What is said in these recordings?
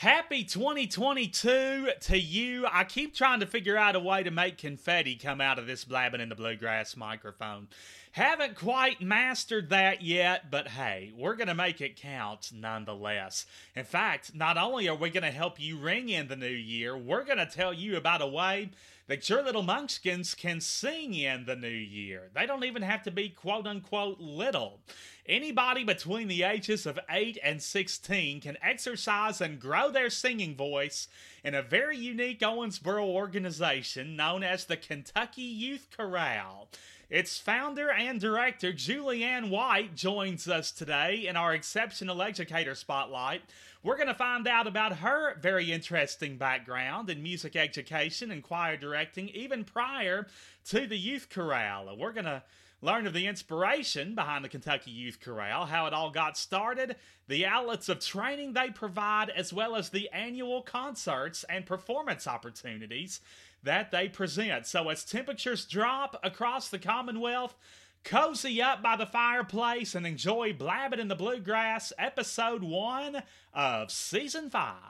Happy 2022 to you. I keep trying to figure out a way to make confetti come out of this blabbing in the bluegrass microphone. Haven't quite mastered that yet, but hey, we're going to make it count nonetheless. In fact, not only are we going to help you ring in the new year, we're going to tell you about a way that your little munchkins can sing in the new year. They don't even have to be quote unquote little. Anybody between the ages of 8 and 16 can exercise and grow their singing voice in a very unique Owensboro organization known as the Kentucky Youth Chorale. Its founder and director, Julianne White, joins us today in our Exceptional Educator Spotlight. We're going to find out about her very interesting background in music education and choir directing, even prior to the Youth Chorale. We're going to learn of the inspiration behind the Kentucky Youth Chorale, how it all got started, the outlets of training they provide, as well as the annual concerts and performance opportunities that they present. So as temperatures drop across the Commonwealth, cozy up by the fireplace and enjoy Blabbing in the Bluegrass, episode one of season five.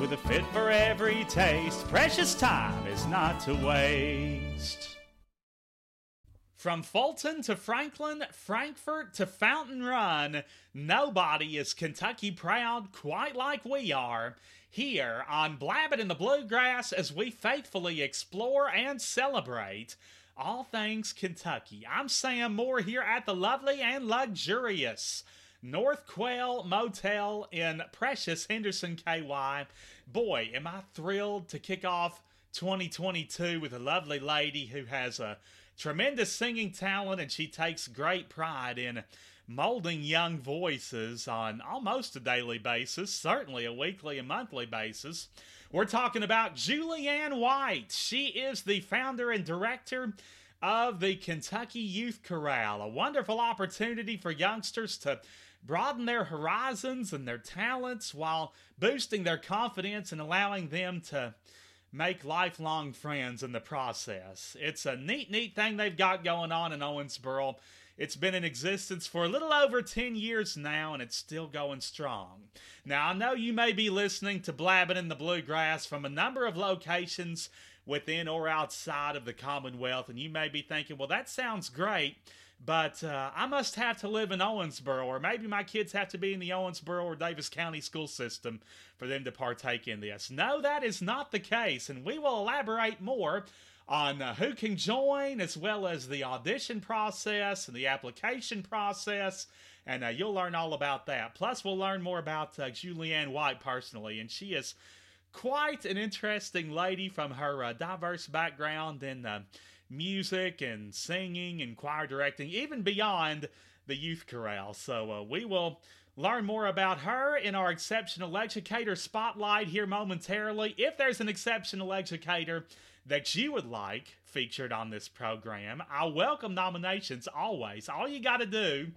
With a fit for every taste, precious time is not to waste. From Fulton to Franklin, Frankfort to Fountain Run, nobody is Kentucky proud quite like we are. Here on Blabbing in the Bluegrass, as we faithfully explore and celebrate all things Kentucky. I'm Sam Moore here at the lovely and luxurious North Quail Motel in precious Henderson, KY. Boy, am I thrilled to kick off 2022 with a lovely lady who has a tremendous singing talent and she takes great pride in molding young voices on almost a daily basis, certainly a weekly and monthly basis. We're talking about Julianne White. She is the founder and director of the Kentucky Youth Chorale, a wonderful opportunity for youngsters to broaden their horizons and their talents while boosting their confidence and allowing them to make lifelong friends in the process. It's a neat, neat thing they've got going on in Owensboro. It's been in existence for a little over 10 years now, and it's still going strong. Now, I know you may be listening to Blabbing in the Bluegrass from a number of locations within or outside of the Commonwealth, and you may be thinking, well, that sounds great but uh, I must have to live in Owensboro, or maybe my kids have to be in the Owensboro or Daviess County school system for them to partake in this. No, that is not the case, and we will elaborate more on uh, who can join, as well as the audition process and the application process, and uh, you'll learn all about that. Plus, we'll learn more about uh, Julianne White personally, and she is quite an interesting lady from her uh, diverse background and uh, music and singing and choir directing, even beyond the youth chorale. So uh, we will learn more about her in our exceptional educator spotlight here momentarily. If there's an exceptional educator that you would like featured on this program, I welcome nominations always. All you got to do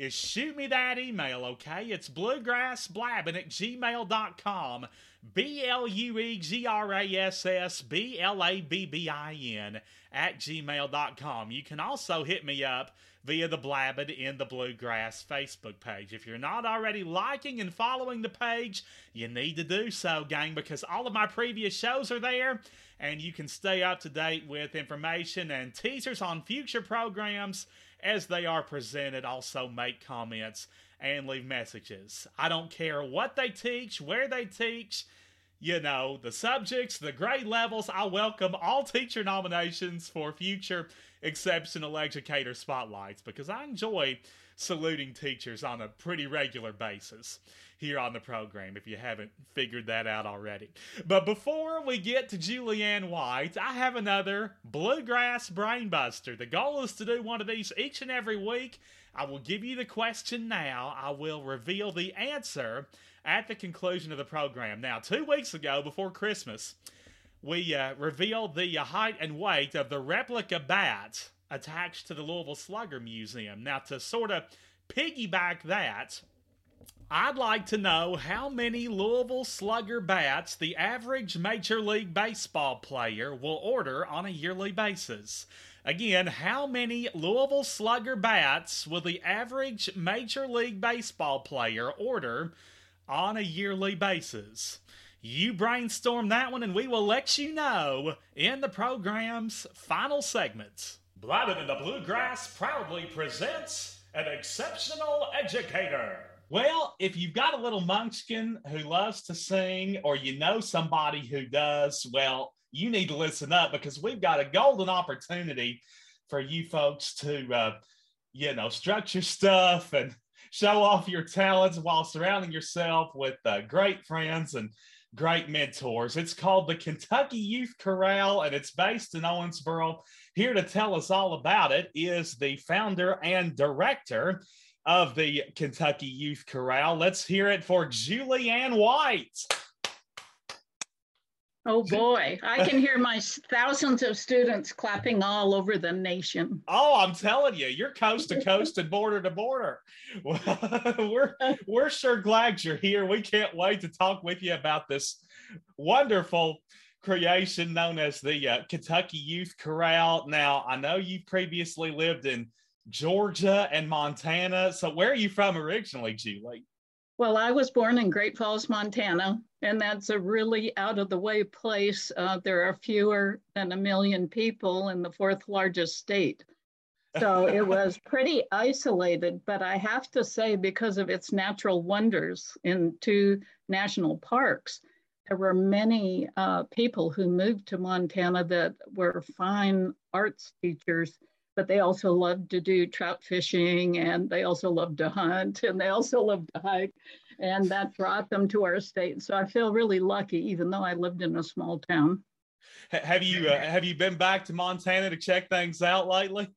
is shoot me that email, okay? It's bluegrassblabbing at gmail.com. B L U E G R A S S B L A B B I N at gmail.com. You can also hit me up via the Blabbing in the Bluegrass Facebook page. If you're not already liking and following the page, you need to do so, gang, because all of my previous shows are there and you can stay up to date with information and teasers on future programs as they are presented. Also, make comments and leave messages. I don't care what they teach, where they teach, you know, the subjects, the grade levels. I welcome all teacher nominations for future exceptional educator spotlights because I enjoy saluting teachers on a pretty regular basis here on the program if you haven't figured that out already. But before we get to Julianne White, I have another Bluegrass Brainbuster. The goal is to do one of these each and every week. I will give you the question now. I will reveal the answer at the conclusion of the program. Now, two weeks ago, before Christmas, we uh, revealed the height and weight of the replica bat attached to the Louisville Slugger Museum. Now, to sort of piggyback that, I'd like to know how many Louisville Slugger bats the average Major League Baseball player will order on a yearly basis. Again, how many Louisville Slugger bats will the average Major League Baseball player order on a yearly basis? You brainstorm that one, and we will let you know in the program's final segment. Blabbing in the Bluegrass proudly presents an exceptional educator. Well, if you've got a little munchkin who loves to sing, or you know somebody who does, well, you need to listen up because we've got a golden opportunity for you folks to, uh, you know, structure stuff and show off your talents while surrounding yourself with uh, great friends and great mentors. It's called the Kentucky Youth Chorale and it's based in Owensboro. Here to tell us all about it is the founder and director of the Kentucky Youth Chorale. Let's hear it for Julianne White. Oh boy, I can hear my thousands of students clapping all over the nation. Oh, I'm telling you, you're coast to coast and border to border. we're we're sure glad you're here. We can't wait to talk with you about this wonderful creation known as the uh, Kentucky Youth Chorale. Now, I know you've previously lived in Georgia and Montana. So, where are you from originally, Julie? Well, I was born in Great Falls, Montana, and that's a really out of the way place. Uh, there are fewer than a million people in the fourth largest state. So it was pretty isolated, but I have to say, because of its natural wonders in two national parks, there were many uh, people who moved to Montana that were fine arts teachers but they also loved to do trout fishing and they also loved to hunt and they also loved to hike. And that brought them to our state. So I feel really lucky, even though I lived in a small town. Have you uh, have you been back to Montana to check things out lately?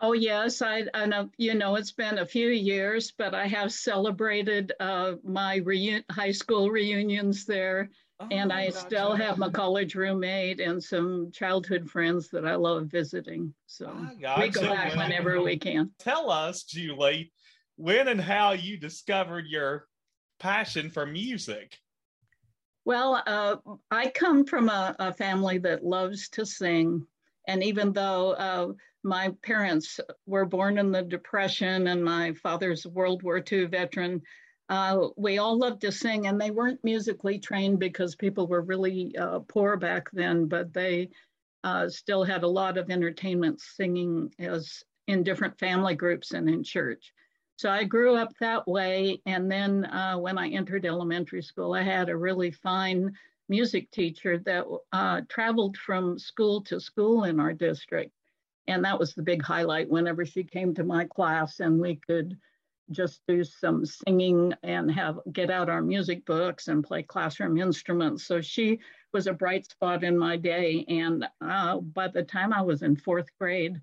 Oh yes, I, I know. You know, it's been a few years, but I have celebrated uh, my reun- high school reunions there and I oh, still have my college roommate and some childhood friends that I love visiting. So we go back whenever we can. Tell us, Julie, when and how you discovered your passion for music. Well, uh, I come from a, a, family that loves to sing. And even though uh, my parents were born in the Depression and my father's a World War II veteran, uh, we all loved to sing, and they weren't musically trained because people were really uh, poor back then, but they uh, still had a lot of entertainment singing as in different family groups and in church. So I grew up that way. And then uh, when I entered elementary school, I had a really fine music teacher that uh, traveled from school to school in our district. And that was the big highlight whenever she came to my class and we could just do some singing and have get out our music books and play classroom instruments. So she was a bright spot in my day. And uh, by the time I was in fourth grade,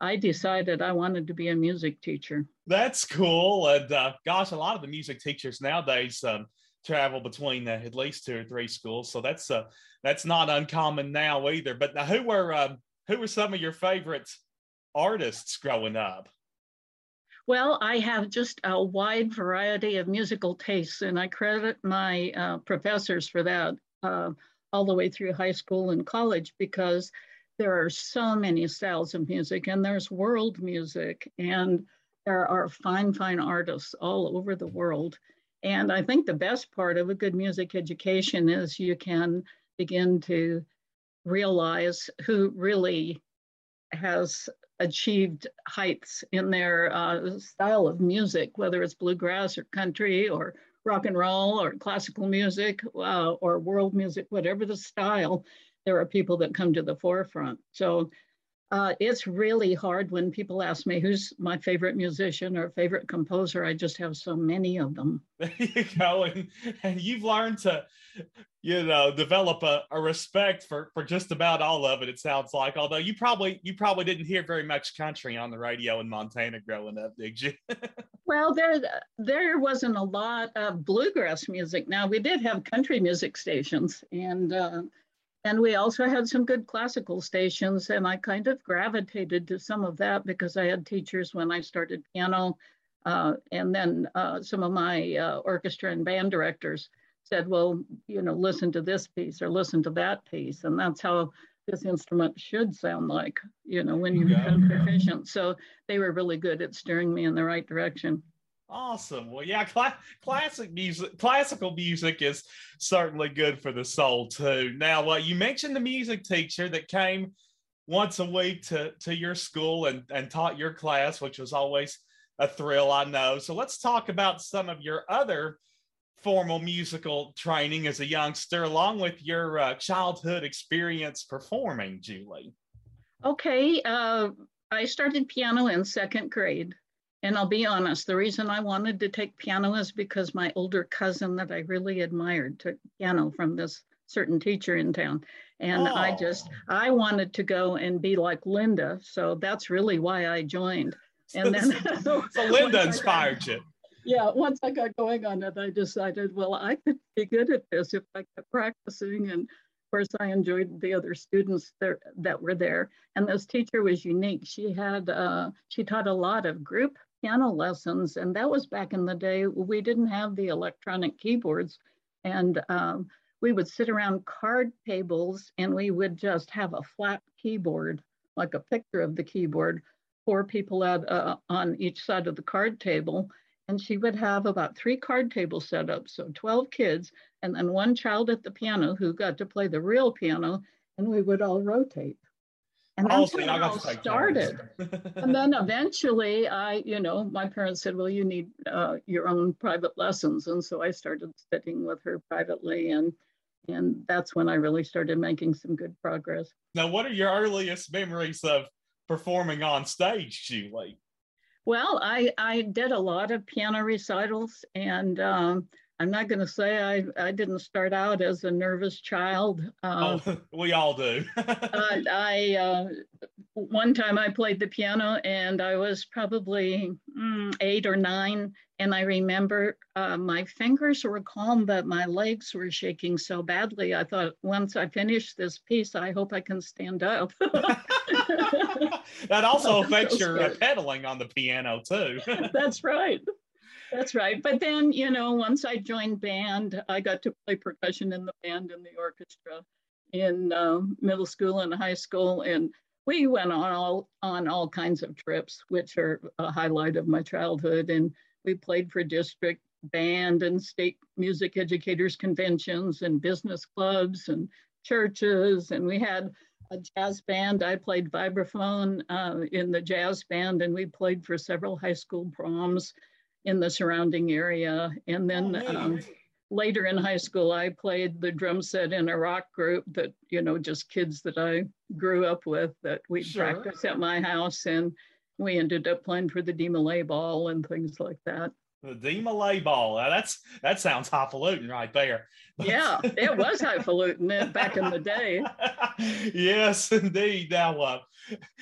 I decided I wanted to be a music teacher. That's cool. And uh, gosh, a lot of the music teachers nowadays um, travel between uh, at least two or three schools. So that's uh, that's not uncommon now either. But who were um, who were some of your favorite artists growing up? Well, I have just a wide variety of musical tastes, and I credit my uh, professors for that uh, all the way through high school and college because there are so many styles of music, and there's world music, and there are fine, fine artists all over the world. And I think the best part of a good music education is you can begin to realize who really has achieved heights in their uh, style of music, whether it's bluegrass or country or rock and roll or classical music uh, or world music, whatever the style, there are people that come to the forefront. So Uh, it's really hard when people ask me who's my favorite musician or favorite composer. I just have so many of them. There you go, and, and you've learned to, you know, develop a, a respect for for just about all of it. It sounds like, although you probably you probably didn't hear very much country on the radio in Montana growing up, did you? well, there there wasn't a lot of bluegrass music. Now we did have country music stations, and uh, and we also had some good classical stations, and I kind of gravitated to some of that because I had teachers when I started piano. Uh, and then uh, some of my uh, orchestra and band directors said, well, you know, listen to this piece or listen to that piece. And that's how this instrument should sound like, you know, when you become proficient. So they were really good at steering me in the right direction. Awesome. Well, yeah, cl- classic music, classical music is certainly good for the soul too. Now, uh, you mentioned the music teacher that came once a week to to your school and and taught your class, which was always a thrill, I know. So let's talk about some of your other formal musical training as a youngster, along with your uh, childhood experience performing, Julie. Okay, uh, I started piano in second grade. And I'll be honest, the reason I wanted to take piano is because my older cousin that I really admired took piano from this certain teacher in town. And oh. I just, I wanted to go and be like Linda. So that's really why I joined. And then, so Linda inspired got, you. Yeah, once I got going on it, I decided, well, I could be good at this if I kept practicing. And of course, I enjoyed the other students there, that were there. And this teacher was unique. She had, uh, she taught a lot of group piano lessons, and that was back in the day we didn't have the electronic keyboards, and um, we would sit around card tables and we would just have a flat keyboard, like a picture of the keyboard, four people at, uh, on each side of the card table. And she would have about three card tables set up, so 12 kids, and then one child at the piano who got to play the real piano, and we would all rotate. And that's when it all started. and then eventually I, you know, my parents said, well, you need uh, your own private lessons. And so I started studying with her privately and and that's when I really started making some good progress. Now, what are your earliest memories of performing on stage, Julie? Well, I, I did a lot of piano recitals and um, I'm not going to say I, I didn't start out as a nervous child. Uh, oh, we all do. uh, I uh, one time I played the piano and I was probably mm, eight or nine, and I remember uh, my fingers were calm, but my legs were shaking so badly. I thought once I finish this piece, I hope I can stand up. that also affects so your uh, pedaling on the piano too. That's right. That's right. But then, you know, once I joined band, I got to play percussion in the band and the orchestra in uh, middle school and high school. And we went on all on all kinds of trips, which are a highlight of my childhood. And we played for district band and state music educators conventions and business clubs and churches. And we had a jazz band. I played vibraphone uh, in the jazz band, and we played for several high school proms in the surrounding area. And then oh, um, later in high school, I played the drum set in a rock group that, you know, just kids that I grew up with that we sure. practice at my house. And we ended up playing for the Malay Ball and things like that. The DeMolay Ball. That's that sounds highfalutin right there. yeah, it was highfalutin back in the day. yes, indeed. Now, uh,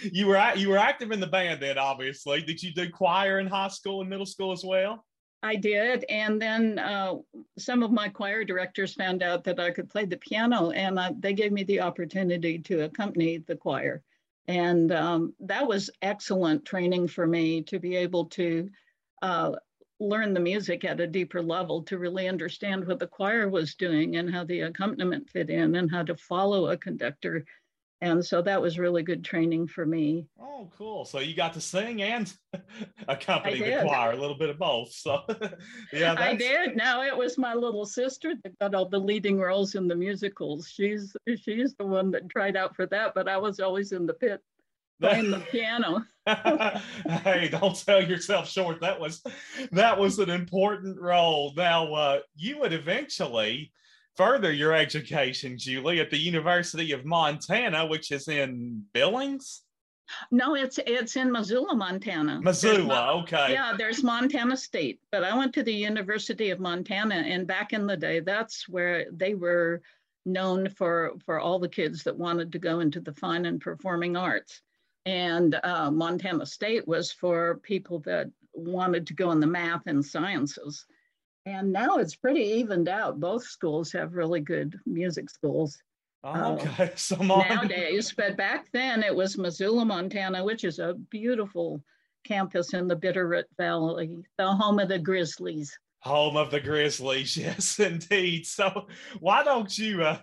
you were you were active in the band then, obviously. Did you do choir in high school and middle school as well? I did, and then uh, some of my choir directors found out that I could play the piano, and uh, they gave me the opportunity to accompany the choir, and um, that was excellent training for me to be able to uh, learn the music at a deeper level to really understand what the choir was doing and how the accompaniment fit in and how to follow a conductor. And so that was really good training for me. Oh, cool. So you got to sing and accompany the choir, a little bit of both. So yeah, I did. Now it was my little sister that got all the leading roles in the musicals. She's she's the one that tried out for that, but I was always in the pit playing the piano. hey, don't sell yourself short. That was that was an important role. Now, uh, you would eventually further your education, Julie, at the University of Montana, which is in Billings. No, it's it's in Missoula, Montana. Missoula, okay. Yeah, there's Montana State, but I went to the University of Montana, and back in the day, that's where they were known for for all the kids that wanted to go into the fine and performing arts. And uh, Montana State was for people that wanted to go in the math and sciences. And now it's pretty evened out. Both schools have really good music schools. Oh, okay. Uh, so nowadays, but back then it was Missoula, Montana, which is a beautiful campus in the Bitterroot Valley, the home of the Grizzlies. Home of the Grizzlies, yes, indeed. So why don't you uh,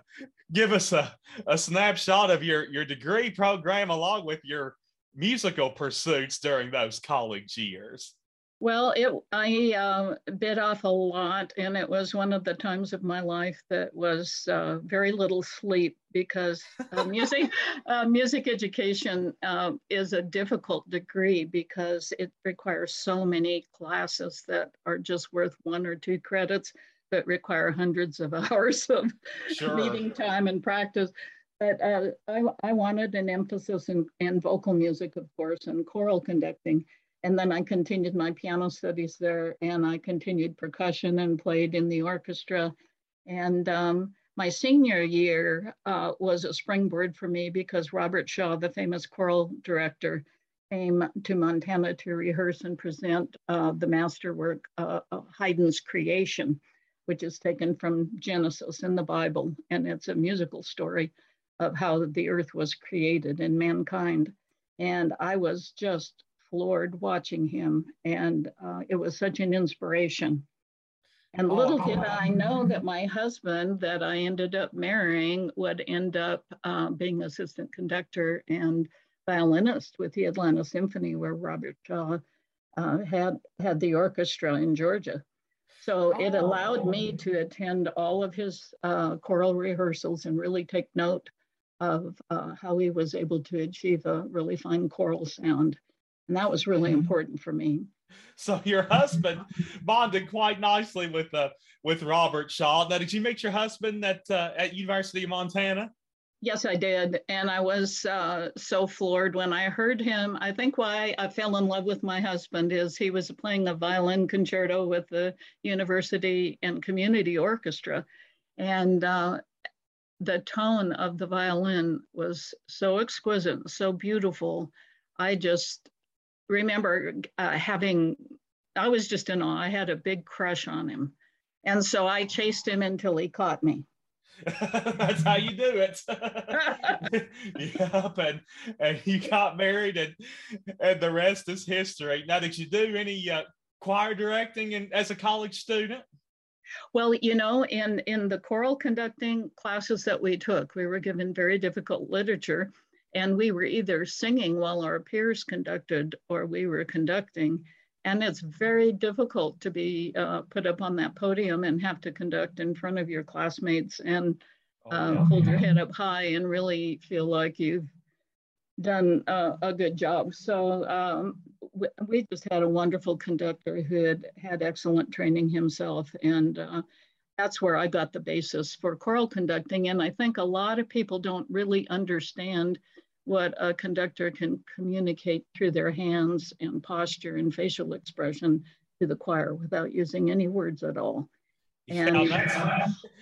give us a, a snapshot of your, your degree program along with your musical pursuits during those college years? Well, it I uh, bit off a lot, and it was one of the times of my life that was uh, very little sleep because uh, music uh, music education uh, is a difficult degree because it requires so many classes that are just worth one or two credits, but require hundreds of hours of sure. meeting time and practice. But uh, I, I wanted an emphasis in, in vocal music, of course, and choral conducting and then I continued my piano studies there and I continued percussion and played in the orchestra. And um, my senior year uh, was a springboard for me because Robert Shaw, the famous choral director, came to Montana to rehearse and present uh, the masterwork, uh, Haydn's Creation, which is taken from Genesis in the Bible. And it's a musical story of how the earth was created and mankind. And I was just floored watching him, and uh, it was such an inspiration. And oh, little did I know that my husband, that I ended up marrying, would end up uh, being assistant conductor and violinist with the Atlanta Symphony, where Robert Shaw uh, had had the orchestra in Georgia. So it allowed me oh. to attend all of his uh, choral rehearsals and really take note of uh, how he was able to achieve a really fine choral sound. And that was really mm-hmm. important for me. So your husband bonded quite nicely with uh, with Robert Shaw. Now, did you meet your husband at uh, at University of Montana? Yes, I did, and I was uh, so floored when I heard him. I think why I fell in love with my husband is he was playing a violin concerto with the university and community orchestra, and uh, the tone of the violin was so exquisite, so beautiful. I just remember uh, having, I was just in awe. I had a big crush on him. And so I chased him until he caught me. That's how you do it. yep, and and you got married, and and the rest is history. Now, did you do any uh, choir directing in, as a college student? Well, you know, in in the choral conducting classes that we took, we were given very difficult literature, and we were either singing while our peers conducted or we were conducting. And it's very difficult to be uh, put up on that podium and have to conduct in front of your classmates and oh, uh, yeah. hold your head up high and really feel like you've done uh, a good job. So um, we, we, just had a wonderful conductor who had had excellent training himself. And uh, that's where I got the basis for choral conducting. And I think a lot of people don't really understand what a conductor can communicate through their hands and posture and facial expression to the choir without using any words at all. And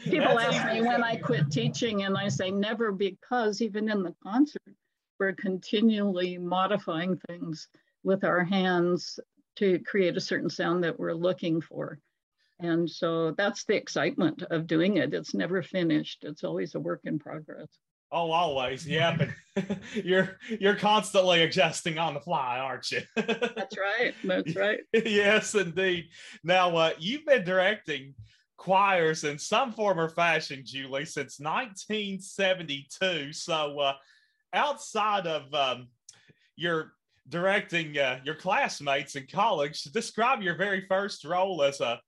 people ask me when I quit teaching, and I say never because even in the concert, we're continually modifying things with our hands to create a certain sound that we're looking for. And so that's the excitement of doing it. It's never finished, it's always a work in progress. Oh, always. Yeah, but you're you're constantly adjusting on the fly, aren't you? That's right. That's right. yes, indeed. Now, uh, you've been directing choirs in some form or fashion, Julie, since 1972. So, uh, outside of um, your directing uh, your classmates in college, describe your very first role as a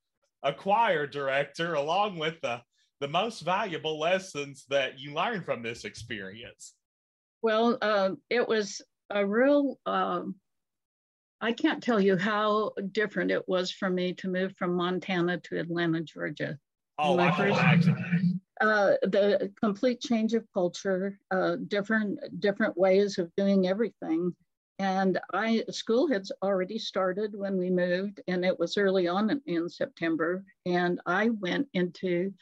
a choir director, along with the the most valuable lessons that you learned from this experience? Well, uh, it was a real, uh, I can't tell you how different it was for me to move from Montana to Atlanta, Georgia. Oh, my first, Uh, the complete change of culture, uh, different different ways of doing everything. And I school had already started when we moved, and it was early on in, in September. And I went into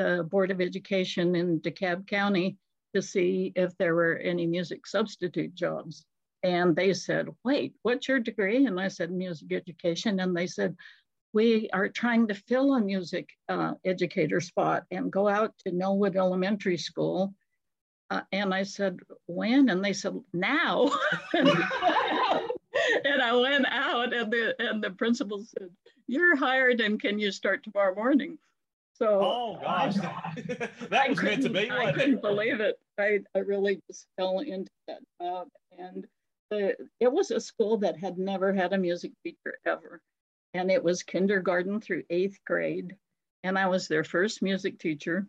the Board of Education in DeKalb County to see if there were any music substitute jobs. And they said, Wait, what's your degree? And I said, Music education. And they said, We are trying to fill a music uh, educator spot and go out to Knollwood Elementary School. Uh, and I said, When? And they said, Now. and I went out, and the, and the principal said, You're hired, and can you start tomorrow morning? So oh gosh, that was meant to be. I couldn't it? believe it. I, I really just fell into that job, and the, it was a school that had never had a music teacher ever, and it was kindergarten through eighth grade, and I was their first music teacher,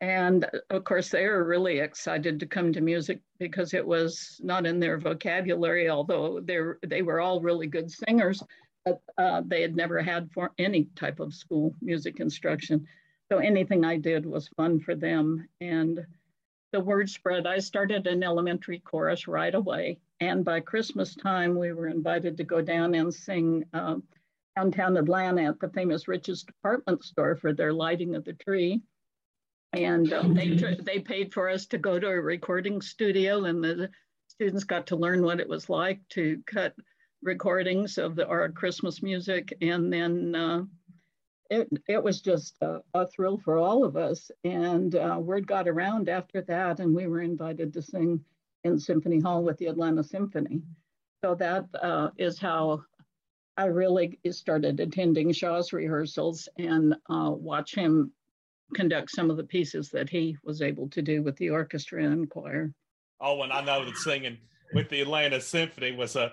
and of course they were really excited to come to music because it was not in their vocabulary, although they they were all really good singers but uh, they had never had for any type of school music instruction. So anything I did was fun for them. And the word spread. I started an elementary chorus right away. And by Christmas time, we were invited to go down and sing uh, downtown Atlanta at the famous Rich's department store for their lighting of the tree. And um, they, they paid for us to go to a recording studio, and the students got to learn what it was like to cut recordings of the, our Christmas music. And then uh, it, it was just a, a, thrill for all of us. And uh, word got around after that, and we were invited to sing in Symphony Hall with the Atlanta Symphony. So that uh, is how I really started attending Shaw's rehearsals and uh, watch him conduct some of the pieces that he was able to do with the orchestra and choir. Oh, and I know that singing with the Atlanta Symphony was a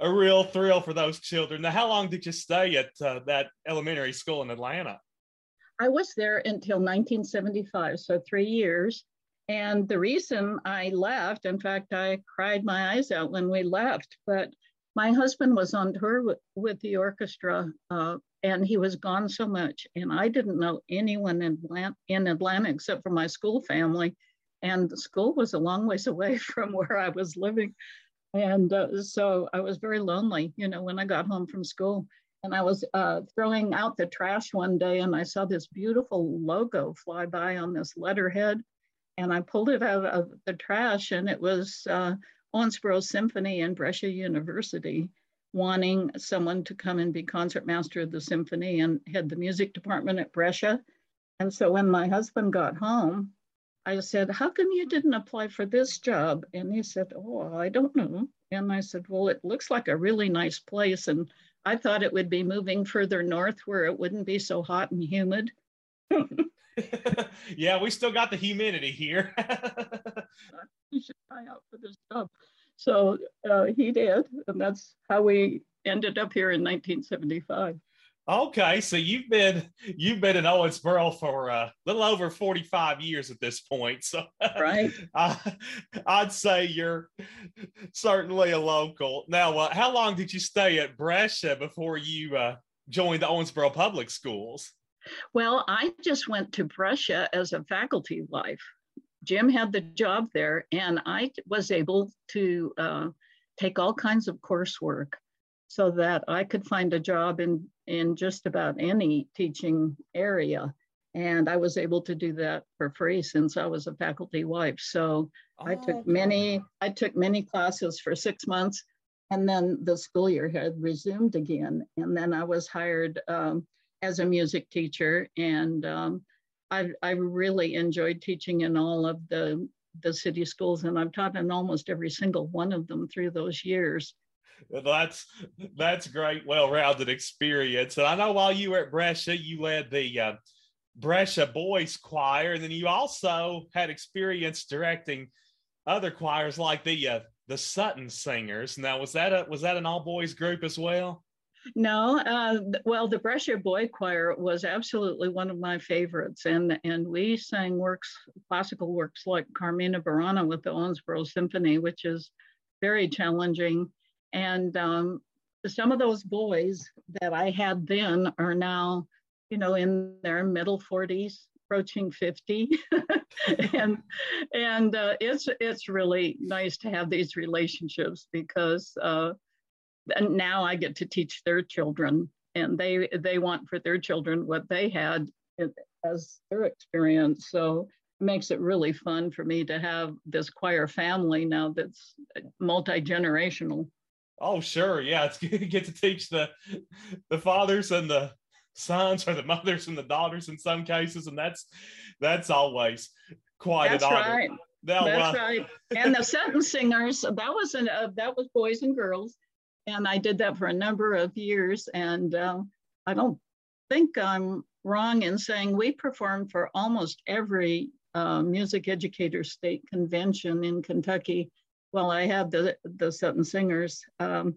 a real thrill for those children. Now, how long did you stay at uh, that elementary school in Atlanta? I was there until 1975, so three years. And the reason I left, in fact, I cried my eyes out when we left, but my husband was on tour with, with the orchestra uh, and he was gone so much. And I didn't know anyone in Atlanta, in Atlanta except for my school family. And the school was a long ways away from where I was living. And uh, so I was very lonely, you know, when I got home from school. And I was uh, throwing out the trash one day and I saw this beautiful logo fly by on this letterhead. And I pulled it out of the trash and it was uh, Owensboro Symphony and Brescia University wanting someone to come and be concertmaster of the symphony and head the music department at Brescia. And so when my husband got home, I said, How come you didn't apply for this job? And he said, Oh, I don't know. And I said, Well, it looks like a really nice place. And I thought it would be moving further north where it wouldn't be so hot and humid. yeah, we still got the humidity here. you should try out for this job. So uh, he did. And that's how we ended up here in 1975. Okay, so you've been you've been in Owensboro for a little over forty five years at this point. So right, I, would say you're certainly a local. Now, uh, how long did you stay at Brescia before you uh, joined the Owensboro Public Schools? Well, I just went to Brescia as a faculty wife. Jim had the job there, and I was able to uh, take all kinds of coursework so that I could find a job in, in just about any teaching area. And I was able to do that for free since I was a faculty wife. So oh, I took many, I took many classes for six months and then the school year had resumed again. And then I was hired um, as a music teacher and um, I, I really enjoyed teaching in all of the, the city schools and I've taught in almost every single one of them through those years that's that's great, well-rounded experience. And I know while you were at Brescia, you led the uh, Brescia Boys Choir, and then you also had experience directing other choirs like the uh, the Sutton Singers. Now, was that a was that an all boys group as well? No, uh, well, the Brescia Boy Choir was absolutely one of my favorites, and and we sang works, classical works like Carmina Burana with the Owensboro Symphony, which is very challenging and um, some of those boys that I had then are now, you know, in their middle 40s approaching 50 and and uh, it's it's really nice to have these relationships because uh, now I get to teach their children and they they want for their children what they had as their experience. So it makes it really fun for me to have this choir family now that's multi-generational oh sure yeah it's good to get to teach the the fathers and the sons or the mothers and the daughters in some cases and that's that's always quite that's an honor right. Now, that's uh, right and the Sutton Singers that was an uh, that was boys and girls and I did that for a number of years. And uh, I don't think I'm wrong in saying we performed for almost every uh, music educator state convention in Kentucky. Well, I had the the Sutton Singers. Um,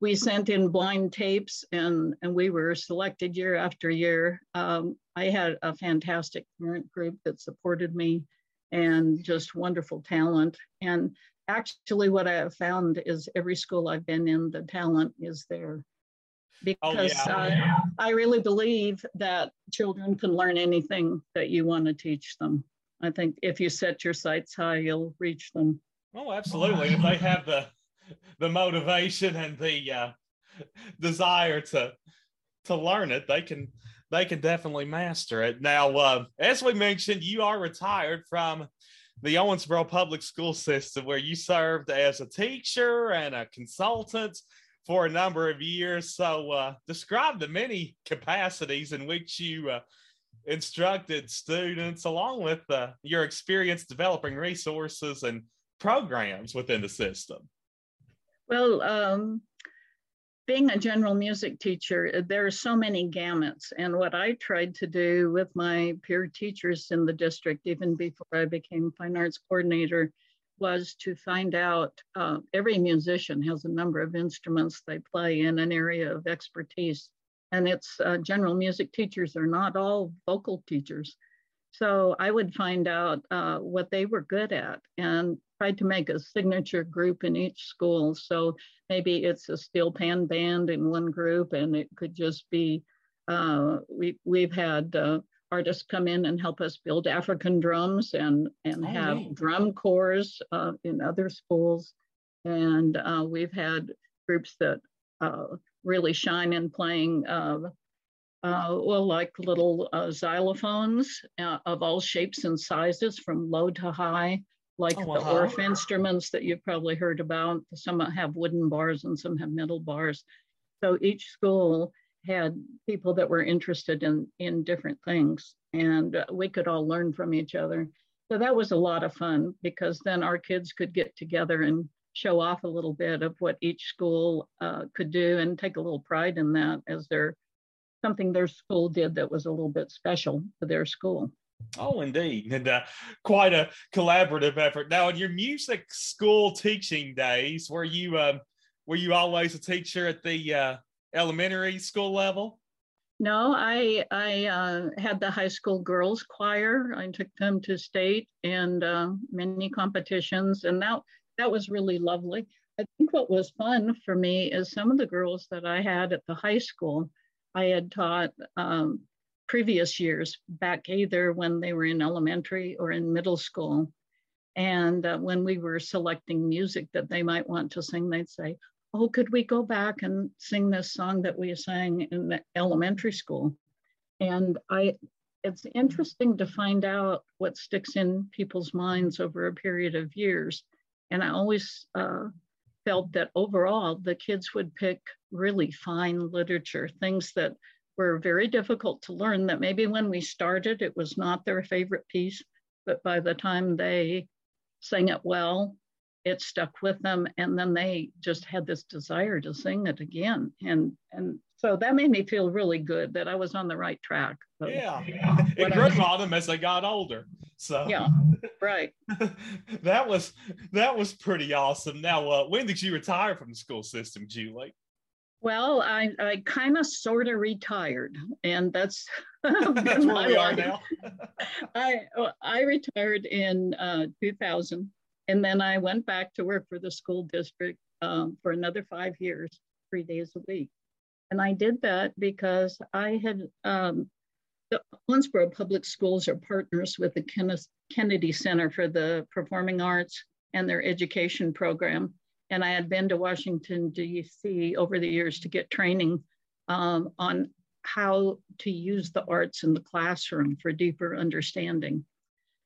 we sent in blind tapes and, and we were selected year after year. Um, I had a fantastic parent group that supported me and just wonderful talent. And actually what I have found is every school I've been in, the talent is there. Because oh, yeah. uh, I really believe that children can learn anything that you want to teach them. I think if you set your sights high, you'll reach them. Oh, absolutely. if they have the the motivation and the uh, desire to to learn it, they can they can definitely master it. Now, uh, as we mentioned, you are retired from the Owensboro public school system, where you served as a teacher and a consultant for a number of years. So, uh, describe the many capacities in which you uh, instructed students, along with uh, your experience developing resources and programs within the system. Well, um, being a general music teacher, uh, there are so many gamuts. And what I tried to do with my peer teachers in the district, even before I became fine arts coordinator, was to find out uh, every musician has a number of instruments they play in an area of expertise. And it's uh, general music teachers are not all vocal teachers. So I would find out uh, what they were good at and tried to make a signature group in each school. So maybe it's a steel pan band in one group, and it could just be uh, we we've had uh, artists come in and help us build African drums and and oh, have drum corps uh, in other schools, and uh, we've had groups that uh, really shine in playing. Uh, well, like little xylophones of all shapes and sizes, from low to high, like oh, the Orff instruments that you've probably heard about. Some have wooden bars and some have metal bars. So each school had people that were interested in, in different things, and uh, we could all learn from each other. So that was a lot of fun because then our kids could get together and show off a little bit of what each school uh, could do and take a little pride in that as their something their school did that was a little bit special to their school. Oh, indeed, and uh, quite a collaborative effort. Now, in your music school teaching days, were you um, were you always a teacher at the uh, elementary school level? No, I I uh, had the high school girls choir. I took them to state and uh, many competitions, and that that was really lovely. I think what was fun for me is some of the girls that I had at the high school. I had taught um, previous years, back either when they were in elementary or in middle school. And uh, when we were selecting music that they might want to sing, they'd say, Oh, could we go back and sing this song that we sang in elementary school? And I, it's interesting to find out what sticks in people's minds over a period of years. And I always uh, felt that overall the kids would pick really fine literature, things that were very difficult to learn that maybe when we started, it was not their favorite piece, but by the time they sang it well, it stuck with them. And then they just had this desire to sing it again. And, and so that made me feel really good that I was on the right track. Yeah. It grew on them as they got older. So yeah, right. that was that was pretty awesome. Now, uh, when did you retire from the school system, Julie? Well, I, I kind of sort of retired, and that's that's where we are now. I I retired in uh, 2000, and then I went back to work for the school district um, for another five years, three days a week, and I did that because I had um, the Owensboro Public Schools are partners with the Kennedy Center for the Performing Arts and their education program. And I had been to Washington, D.C. over the years to get training um, on how to use the arts in the classroom for deeper understanding.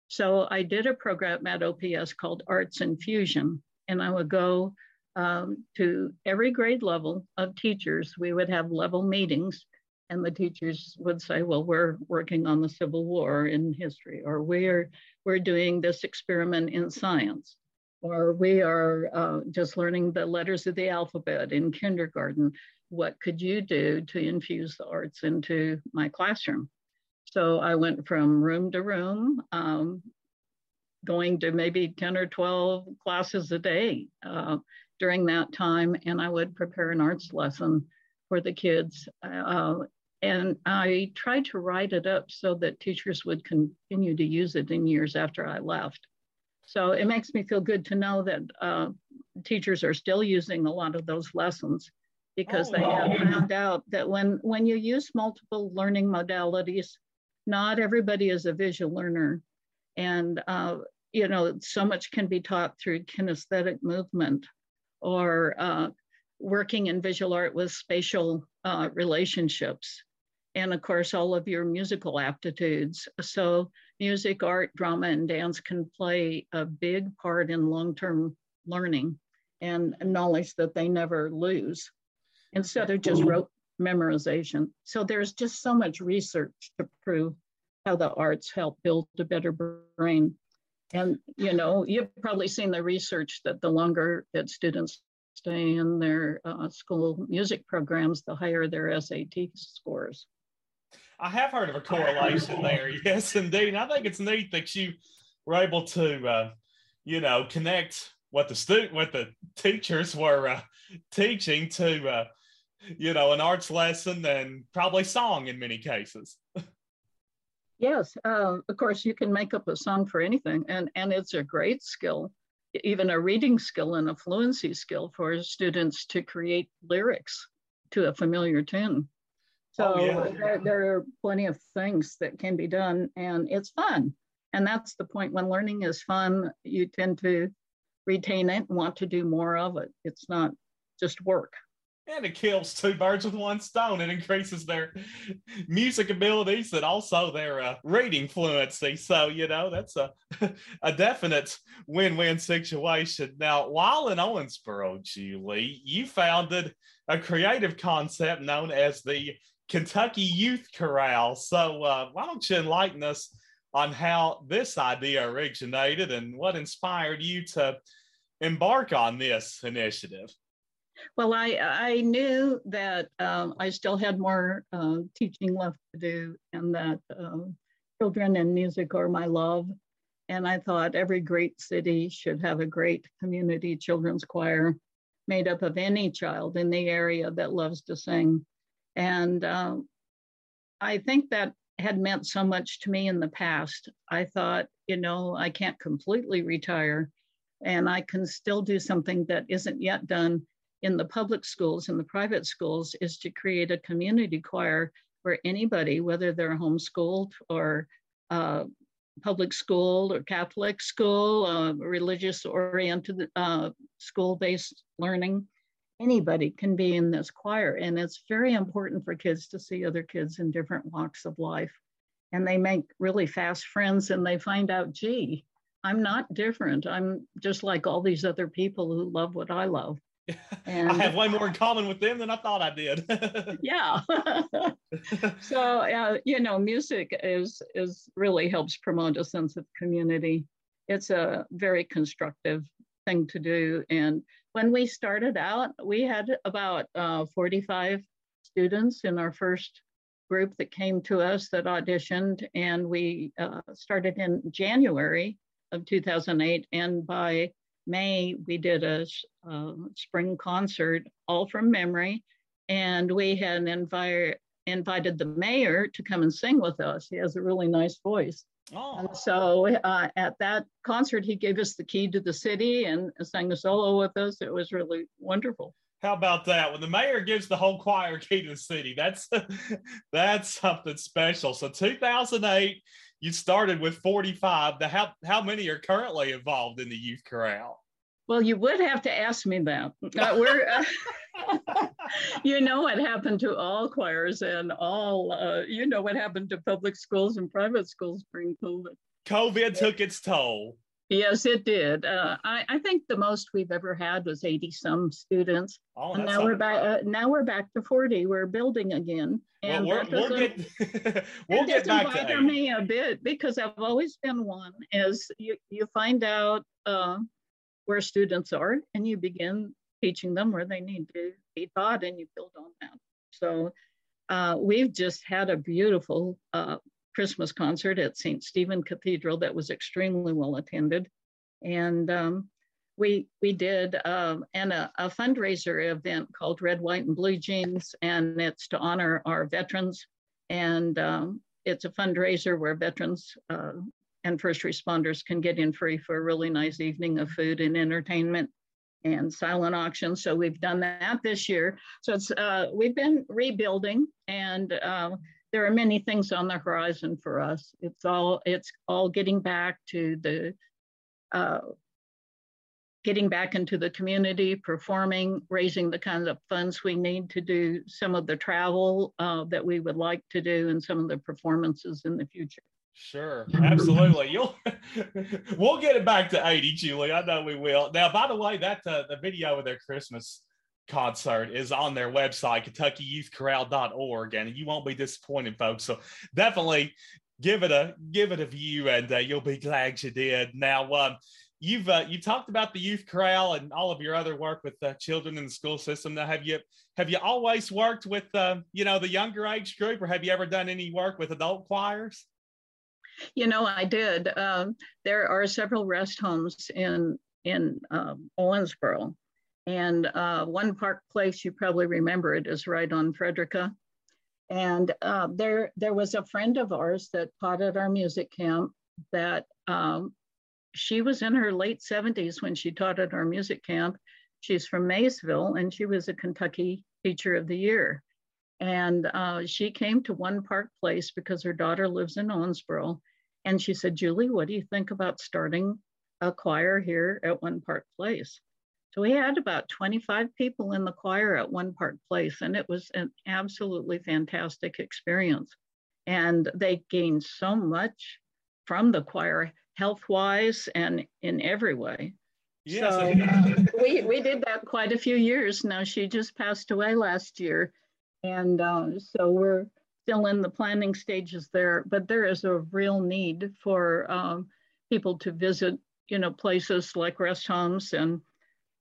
So I did a program at OPS called Arts Infusion, and I would go um, to every grade level of teachers. We would have level meetings, and the teachers would say, "Well, we're working on the Civil War in history, or we're we're doing this experiment in science, or we are uh, just learning the letters of the alphabet in kindergarten. What could you do to infuse the arts into my classroom?" So I went from room to room, um, going to maybe 10 or 12 classes a day uh, during that time. And I would prepare an arts lesson for the kids. Uh, and I tried to write it up so that teachers would continue to use it in years after I left. So it makes me feel good to know that uh, teachers are still using a lot of those lessons because oh, they wow. have found out that when, when you use multiple learning modalities, not everybody is a visual learner. And, uh, you know, so much can be taught through kinesthetic movement or uh, working in visual art with spatial uh, relationships. And of course, all of your musical aptitudes. So, music, art, drama, and dance can play a big part in long term learning and knowledge that they never lose instead of just rote memorization. So there's just so much research to prove how the arts help build a better brain. And you know, you've probably seen the research that the longer that students stay in their uh, school music programs, the higher their SAT scores. I have heard of a correlation there. Yes, indeed. I think it's neat that you were able to, uh, you know, connect what the student, what the teachers were uh, teaching to uh, you know, an arts lesson and probably song in many cases. yes, uh, of course, you can make up a song for anything, and and it's a great skill, even a reading skill and a fluency skill for students to create lyrics to a familiar tune. So oh, yeah. there, there are plenty of things that can be done, and it's fun. And that's the point. When learning is fun, you tend to retain it and want to do more of it. It's not just work and it kills two birds with one stone. It increases their music abilities and also their uh, reading fluency. So you know that's a a definite win-win situation. Now, while in Owensboro, Julie, you founded a creative concept known as the Kentucky Youth Chorale. So uh, why don't you enlighten us on how this idea originated and what inspired you to embark on this initiative? Well, I, I knew that um, I still had more uh, teaching left to do and that uh, children and music are my love. And I thought every great city should have a great community children's choir made up of any child in the area that loves to sing. And uh, I think that had meant so much to me in the past. I thought, you know, I can't completely retire and I can still do something that isn't yet done in the public schools and the private schools is to create a community choir where anybody, whether they're homeschooled or uh, public school or Catholic school, uh, religious oriented uh, school based learning, anybody can be in this choir. And it's very important for kids to see other kids in different walks of life. And they make really fast friends and they find out, gee, I'm not different. I'm just like all these other people who love what I love. And, I have way more in common with them than I thought I did. yeah. so uh, you know, music is is really helps promote a sense of community. It's a very constructive thing to do. And when we started out, we had about uh, 45 students in our first group that came to us that auditioned, and we uh, started in January of 2008. And by May, we did a uh, spring concert, all from memory, and we had invi- invited the mayor to come and sing with us. He has a really nice voice. Oh. And so uh, at that concert, he gave us the key to the city and sang a solo with us. It was really wonderful. How about that? When the mayor gives the whole choir key to the city, that's that's something special. So 2008, you started with 45. The how how many are currently involved in the youth chorale? Well, you would have to ask me that. Uh, we're, uh, you know what happened to all choirs and all, uh, you know what happened to public schools and private schools during COVID. COVID took its toll. Yes, it did. Uh, I, I, think the most we've ever had was 80 some students. Oh, and now we're back. Uh, now we're back to 40. We're building again. And well, we'll get we'll get back to bother me a bit because I've always been one. As you you find out uh, where students are and you begin teaching them where they need to be taught and you build on that. So uh, we've just had a beautiful uh, Christmas concert at St. Stephen Cathedral that was extremely well attended. And um, we we did um, and a, a, fundraiser event called Red, White, and Blue Jeans, and it's to honor our veterans. And um, it's a fundraiser where veterans uh, and first responders can get in free for a really nice evening of food and entertainment and silent auction. So we've done that this year. So it's uh, we've been rebuilding, and uh, there are many things on the horizon for us. It's all it's all getting back to the uh, getting back into the community, performing, raising the kinds of funds we need to do some of the travel uh, that we would like to do, and some of the performances in the future. Sure, absolutely. You'll we'll get it back to 80, Julie. I know we will. Now, by the way, that uh, the video of their Christmas concert is on their website, KentuckyYouthChorale.org, and you won't be disappointed, folks. So definitely give it a give it a view, and uh, you'll be glad you did. Now, um, you've uh, you talked about the youth chorale and all of your other work with uh, children in the school system. Now, have you have you always worked with uh, you know the younger age group, or have you ever done any work with adult choirs? You know, I did. Um, there are several rest homes in in um, Owensboro, and uh, one Park Place, you probably remember it, is right on Frederica. And uh, there, there was a friend of ours that taught at our music camp that um, she was in her late 70s when she taught at our music camp. She's from Maysville, and she was a Kentucky Teacher of the Year. And uh, she came to One Park Place because her daughter lives in Owensboro. And she said, Julie, what do you think about starting a choir here at One Park Place? So we had about 25 people in the choir at One Park Place, and it was an absolutely fantastic experience. And they gained so much from the choir, health wise and in every way. Yes. So we, we did that quite a few years now. She just passed away last year. And uh, so we're still in the planning stages there, but there is a real need for um, people to visit, you know, places like rest homes and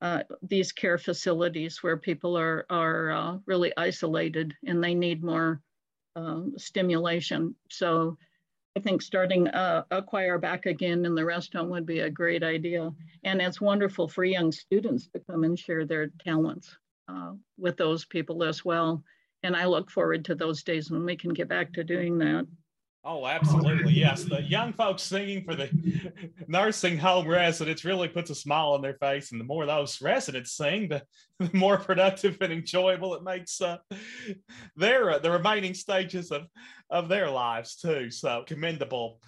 uh, these care facilities where people are, are uh, really isolated and they need more um, stimulation. So I think starting a, a, choir back again in the rest home would be a great idea. And it's wonderful for young students to come and share their talents uh, with those people as well and I look forward to those days when we can get back to doing that. Oh, absolutely. Yes. The young folks singing for the nursing home residents really puts a smile on their face. And the more those residents sing, the, the more productive and enjoyable it makes uh, their uh, the remaining stages of, of their lives, too. So commendable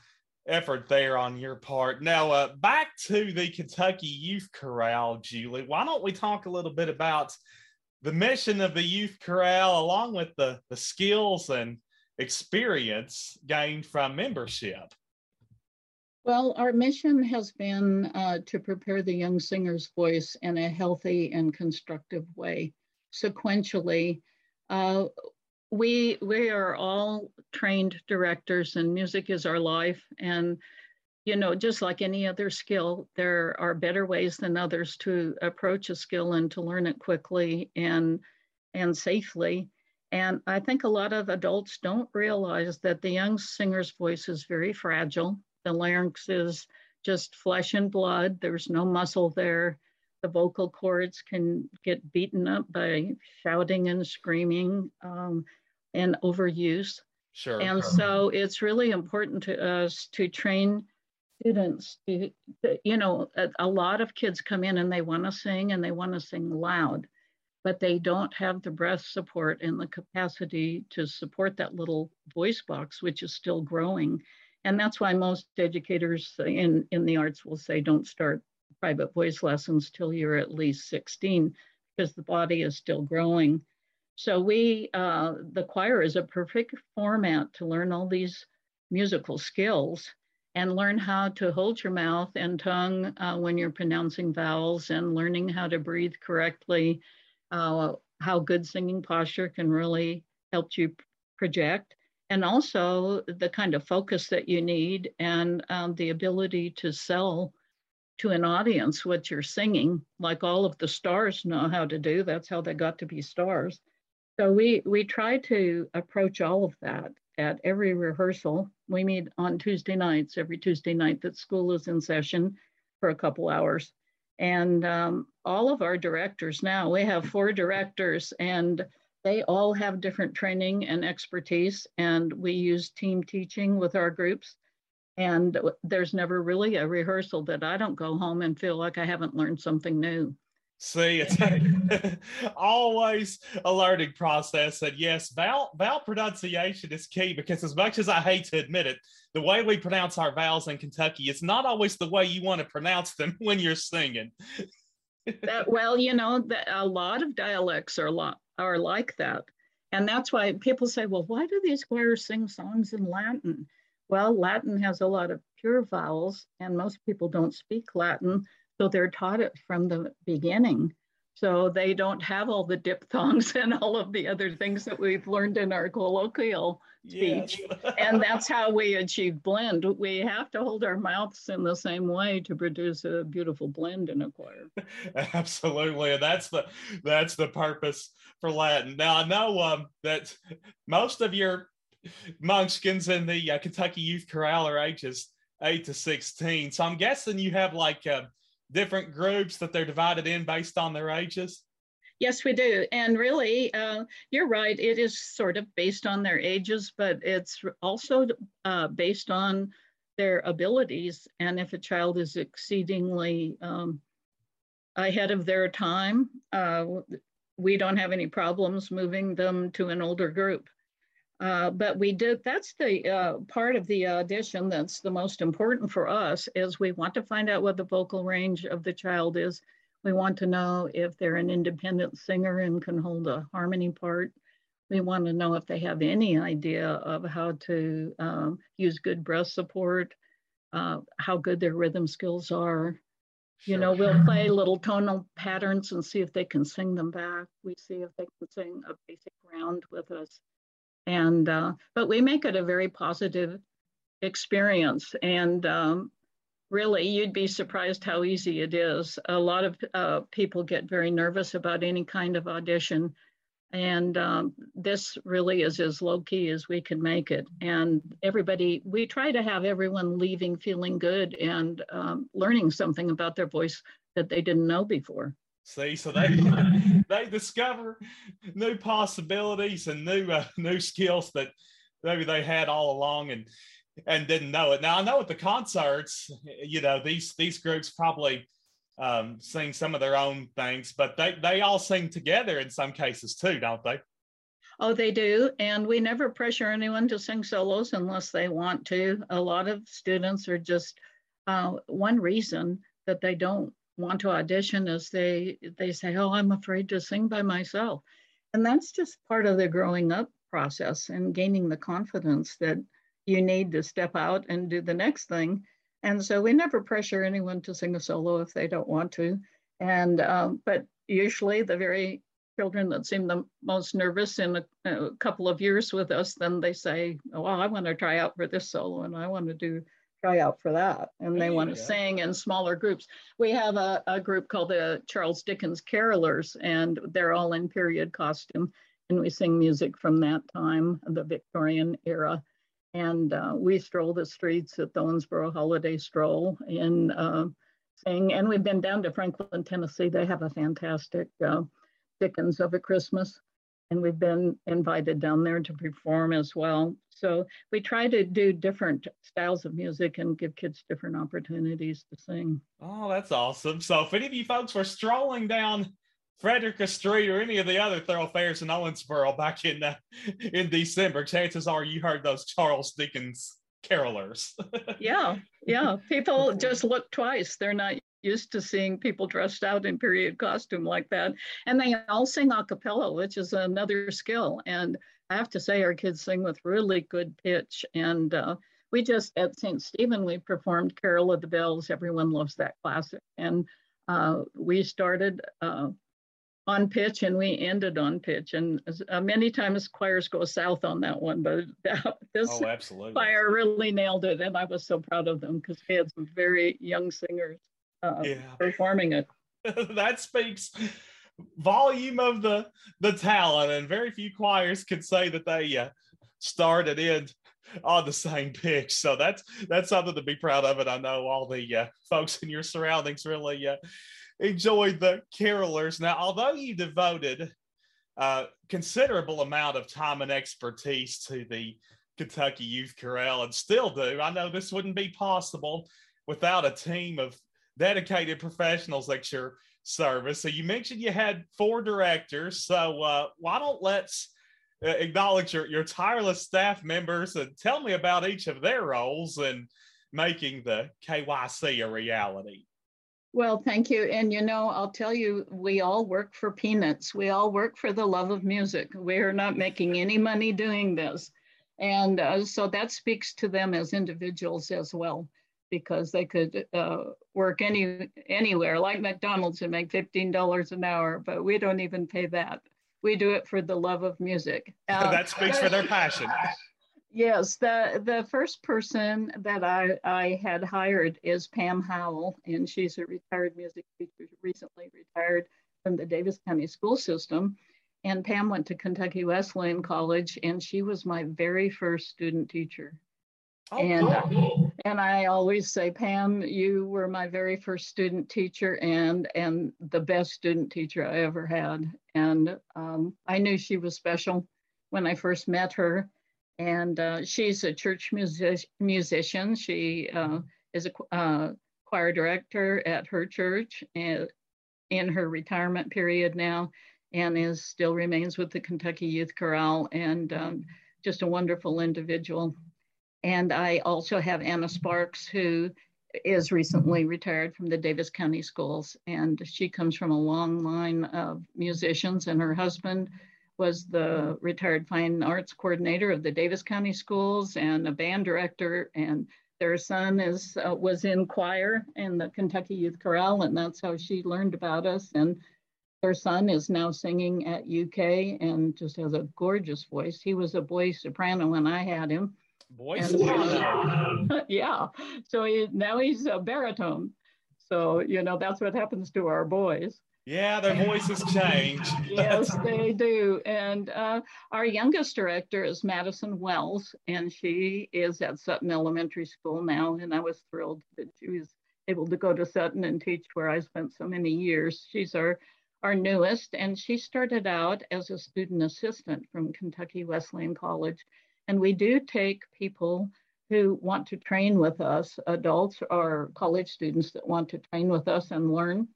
effort there on your part. Now, uh, back to the Kentucky Youth Chorale, Julie. Why don't we talk a little bit about the mission of the youth chorale, along with the, the skills and experience gained from membership? Well, our mission has been uh, to prepare the young singer's voice in a healthy and constructive way. Sequentially, uh, we we are all trained directors, and music is our life. And you know, just like any other skill, there are better ways than others to approach a skill and to learn it quickly and and safely. And I think a lot of adults don't realize that the young singer's voice is very fragile. The larynx is just flesh and blood. There's no muscle there. The vocal cords can get beaten up by shouting and screaming um, and overuse. Sure. And so it's really important to us to train students to, you know a, a, lot of kids come in and they want to sing and they want to sing loud but they don't have the breath support and the capacity to support that little voice box, which is still growing. And that's why most educators in, in the arts will say don't start private voice lessons till you're at least 16 because the body is still growing. So we, uh, the choir is a perfect format to learn all these musical skills and learn how to hold your mouth and tongue uh, when you're pronouncing vowels and learning how to breathe correctly, uh, how good singing posture can really help you project, and also the kind of focus that you need and um, the ability to sell to an audience what you're singing, like all of the stars know how to do. That's how they got to be stars. So we we try to approach all of that at every rehearsal. We meet on Tuesday nights, every Tuesday night that school is in session for a couple hours. And um, all of our directors now, we have four directors, and they all have different training and expertise. And we use team teaching with our groups. And there's never really a rehearsal that I don't go home and feel like I haven't learned something new. See, it's always a learning process. And yes, vowel, vowel pronunciation is key because, as much as I hate to admit it, the way we pronounce our vowels in Kentucky is not always the way you want to pronounce them when you're singing. that, well, you know, the, a lot of dialects are, lo- are like that. And that's why people say, well, why do these choirs sing songs in Latin? Well, Latin has a lot of pure vowels, and most people don't speak Latin. So they're taught it from the beginning. So they don't have all the diphthongs and all of the other things that we've learned in our colloquial speech. Yes. and that's how we achieve blend. We have to hold our mouths in the same way to produce a beautiful blend in a choir. Absolutely. And that's the that's the purpose for Latin. Now I know um, that most of your munchkins in the uh, Kentucky Youth Chorale are ages 8 to 16. So I'm guessing you have like uh, different groups that they're divided in based on their ages? Yes, we do. And really, uh, you're right. It is sort of based on their ages, but it's also uh, based on their abilities. And if a child is exceedingly um, ahead of their time, uh, we don't have any problems moving them to an older group. Uh, but we did, that's the uh, part of the audition that's the most important for us is we want to find out what the vocal range of the child is. We want to know if they're an independent singer and can hold a harmony part. We want to know if they have any idea of how to um, use good breath support, uh, how good their rhythm skills are. Sure. You know, we'll play little tonal patterns and see if they can sing them back. We see if they can sing a basic round with us and uh, but we make it a very positive experience. And um, really you'd be surprised how easy it is. A lot of uh, people get very nervous about any kind of audition. And um, this really is as low key as we can make it. And everybody we try to have everyone leaving feeling good and um, learning something about their voice that they didn't know before See, so they they discover new possibilities and new uh, new skills that maybe they had all along and and didn't know it. Now I know at the concerts, you know, these these groups probably um, sing some of their own things, but they they all sing together in some cases too, don't they? Oh, they do. And we never pressure anyone to sing solos unless they want to. A lot of students are just uh, one reason that they don't want to audition is they they say, "Oh, I'm afraid to sing by myself," and that's just part of the growing up process and gaining the confidence that you need to step out and do the next thing. And so we never pressure anyone to sing a solo if they don't want to. And um, but usually the very children that seem the most nervous in a, a, couple of years with us, then they say, "Oh, I want to try out for this solo, and I want to do try out for that and they want to yeah. sing in smaller groups. We have a, a group called the Charles Dickens Carolers, and they're all in period costume. And we sing music from that time, the Victorian era. And uh, we stroll the streets at the Owensboro Holiday Stroll and uh, sing. And we've been down to Franklin, Tennessee. They have a fantastic uh, Dickens of a Christmas and we've been invited down there to perform as well. So we try to do different styles of music and give kids different opportunities to sing. Oh, that's awesome. So if any of you folks were strolling down Frederica Street or any of the other thoroughfares in Owensboro back in uh, in December, chances are you heard those Charles Dickens carolers. yeah, yeah. People just look twice. They're not used to seeing people dressed out in period costume like that. And they all sing a cappella, which is another skill. And I have to say, our kids sing with really good pitch. And uh, we just at St. Stephen, we performed Carol of the Bells. Everyone loves that classic. And uh, we started uh, on pitch and we ended on pitch. And uh, many times choirs go south on that one, but that, this oh, choir really nailed it. And I was so proud of them because we had some very young singers uh, yeah. performing it. that speaks volume of the the talent, and very few choirs can say that they uh, started in on the same pitch. So that's that's something to be proud of, and I know all the uh, folks in your surroundings really uh, enjoyed the carolers. Now, although you devoted uh, considerable amount of time and expertise to the Kentucky Youth Chorale, and still do, I know this wouldn't be possible without a team of dedicated professionals like your service. So you mentioned you had four directors. So uh, why don't let's uh, acknowledge your, your tireless staff members and tell me about each of their roles in making the KYC a reality. Well, thank you. And you know, I'll tell you, we all work for peanuts. We all work for the love of music. We are not making any money doing this. And uh, so that speaks to them as individuals as well because they could uh, work any anywhere, like McDonald's, and make fifteen dollars an hour. But we don't even pay that. We do it for the love of music. Uh, that speaks for their passion. Yes, the the first person that I I had hired is Pam Howell, and she's a retired music teacher, recently retired from the Daviess County school system. And Pam went to Kentucky Wesleyan College, and she was my very first student teacher. Oh, and cool. And I always say, Pam, you were my very first student teacher and and the best student teacher I ever had. And um, I knew she was special when I first met her. And uh, she's a church music- musician. She uh, is a uh, choir director at her church and in her retirement period now, and is still remains with the Kentucky Youth Chorale and um, just a wonderful individual. And I also have Anna Sparks, who is recently retired from the Daviess County Schools. And she comes from a long line of musicians, and her husband was the retired fine arts coordinator of the Daviess County Schools and a band director. And their son is uh, was in choir in the Kentucky Youth Chorale, and that's how she learned about us. And their son is now singing at UK and just has a gorgeous voice. He was a boy soprano when I had him voice. And, yeah. So he, now he's a baritone. So, you know, that's what happens to our boys. Yeah, their voices change. yes, they do. And uh, our youngest director is Madison Wells, and she is at Sutton Elementary School now. And I was thrilled that she was able to go to Sutton and teach where I spent so many years. She's our our newest, and she started out as a student assistant from Kentucky Wesleyan College and we do take people who want to train with us, adults or college students that want to train with us and learn.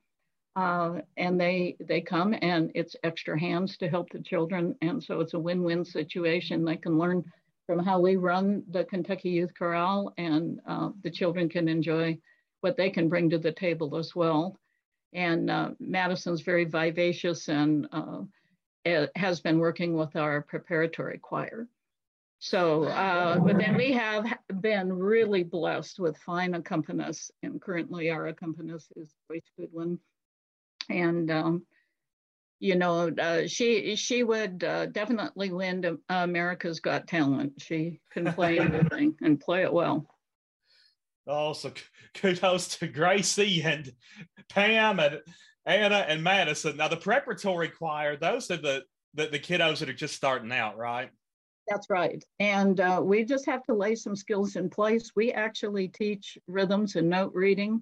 Uh, and they they come and it's extra hands to help the children. And so it's a win-win situation. They can learn from how we run the Kentucky Youth Chorale and uh, the children can enjoy what they can bring to the table as well. And uh, Madison's very vivacious and uh, has been working with our preparatory choir. So, uh, but then we have been really blessed with fine accompanists, and currently our accompanist is Joyce Goodwin, and um, you know, uh, she she would uh, definitely win America's Got Talent. She can play anything and play it well. Also, kudos to Gracie and Pam and Anna and Madison. Now, the preparatory choir; those are the the, the kiddos that are just starting out, right? That's right. And uh, we just have to lay some skills in place. We actually teach rhythms and note reading.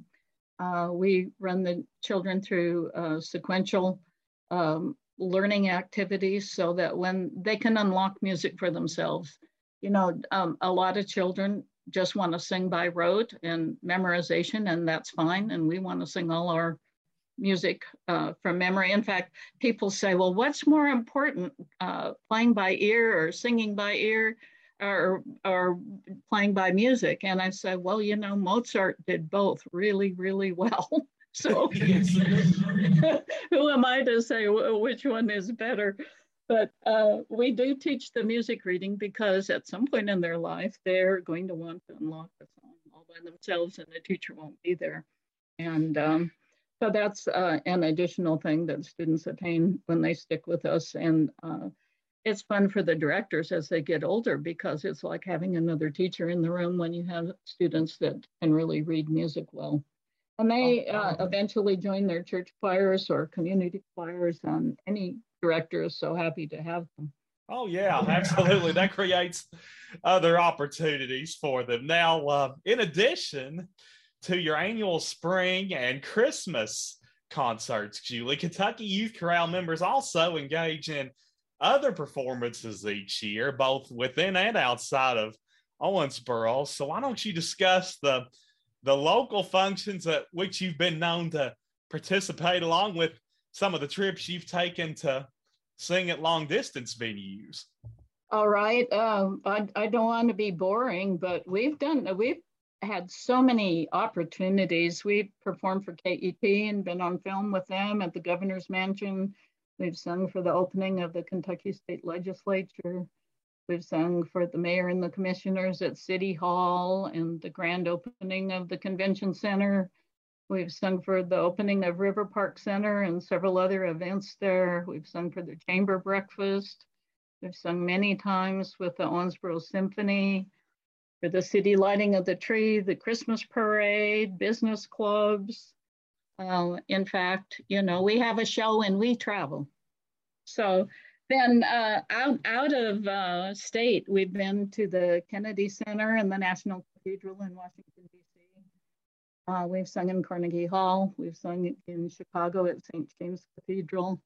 Uh, we run the children through uh, sequential um, learning activities so that when they can unlock music for themselves. You know, um, a lot of children just want to sing by rote and memorization, and that's fine. And we want to sing all our music uh, from memory. In fact, people say, well, what's more important, uh, playing by ear or singing by ear or, or playing by music? And I said, well, you know, Mozart did both really, really well. so who am I to say which one is better? But uh, we do teach the music reading because at some point in their life, they're going to want to unlock the song all by themselves and the teacher won't be there. And um, so that's uh, an additional thing that students attain when they stick with us. And uh, it's fun for the directors as they get older because it's like having another teacher in the room when you have students that can really read music well. And they uh, eventually join their church choirs or community choirs, and any director is so happy to have them. Oh yeah, absolutely. that creates other opportunities for them. Now, uh, in addition to your annual spring and Christmas concerts, Julie, Kentucky Youth Chorale members also engage in other performances each year, both within and outside of Owensboro. So why don't you discuss the the local functions at which you've been known to participate along with some of the trips you've taken to sing at long distance venues. All right. Um, I, I don't want to be boring, but we've done, we've had so many opportunities. We've performed for KET and been on film with them at the governor's mansion. We've sung for the opening of the Kentucky State Legislature. We've sung for the mayor and the commissioners at City Hall and the grand opening of the convention center. We've sung for the opening of River Park Center and several other events there. We've sung for the chamber breakfast. We've sung many times with the Owensboro Symphony, for the city lighting of the tree, the Christmas parade, business clubs. Uh, in fact, you know, we have a show and we travel. So then uh, out, out of uh, state, we've been to the Kennedy Center and the National Cathedral in Washington, D.C. Uh, we've sung in Carnegie Hall. We've sung in Chicago at St. James Cathedral.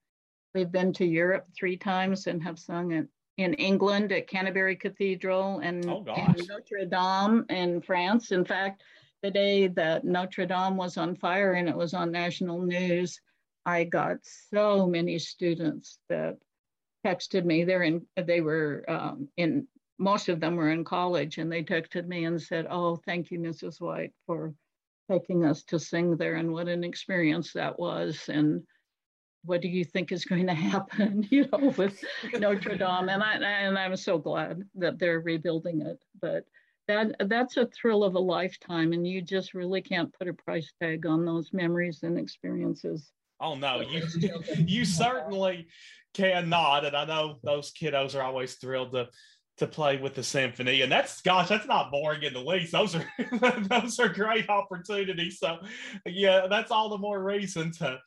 We've been to Europe three times and have sung at, in England at Canterbury Cathedral and, oh, and Notre Dame in France. In fact, the day that Notre Dame was on fire and it was on national news, I got so many students that texted me. They're in, they were um, in, most of them were in college and they texted me and said, oh, thank you, Mrs. White, for taking us to sing there and what an experience that was and what do you think is going to happen you know with notre dame? And i and i'm so glad that they're rebuilding it but that that's a thrill of a lifetime and you just really can't put a price tag on those memories and experiences. Oh no you you certainly cannot and i know those kiddos are always thrilled to to play with the symphony. And that's gosh that's not boring in the least. Those are those are great opportunities. So yeah that's all the more reason to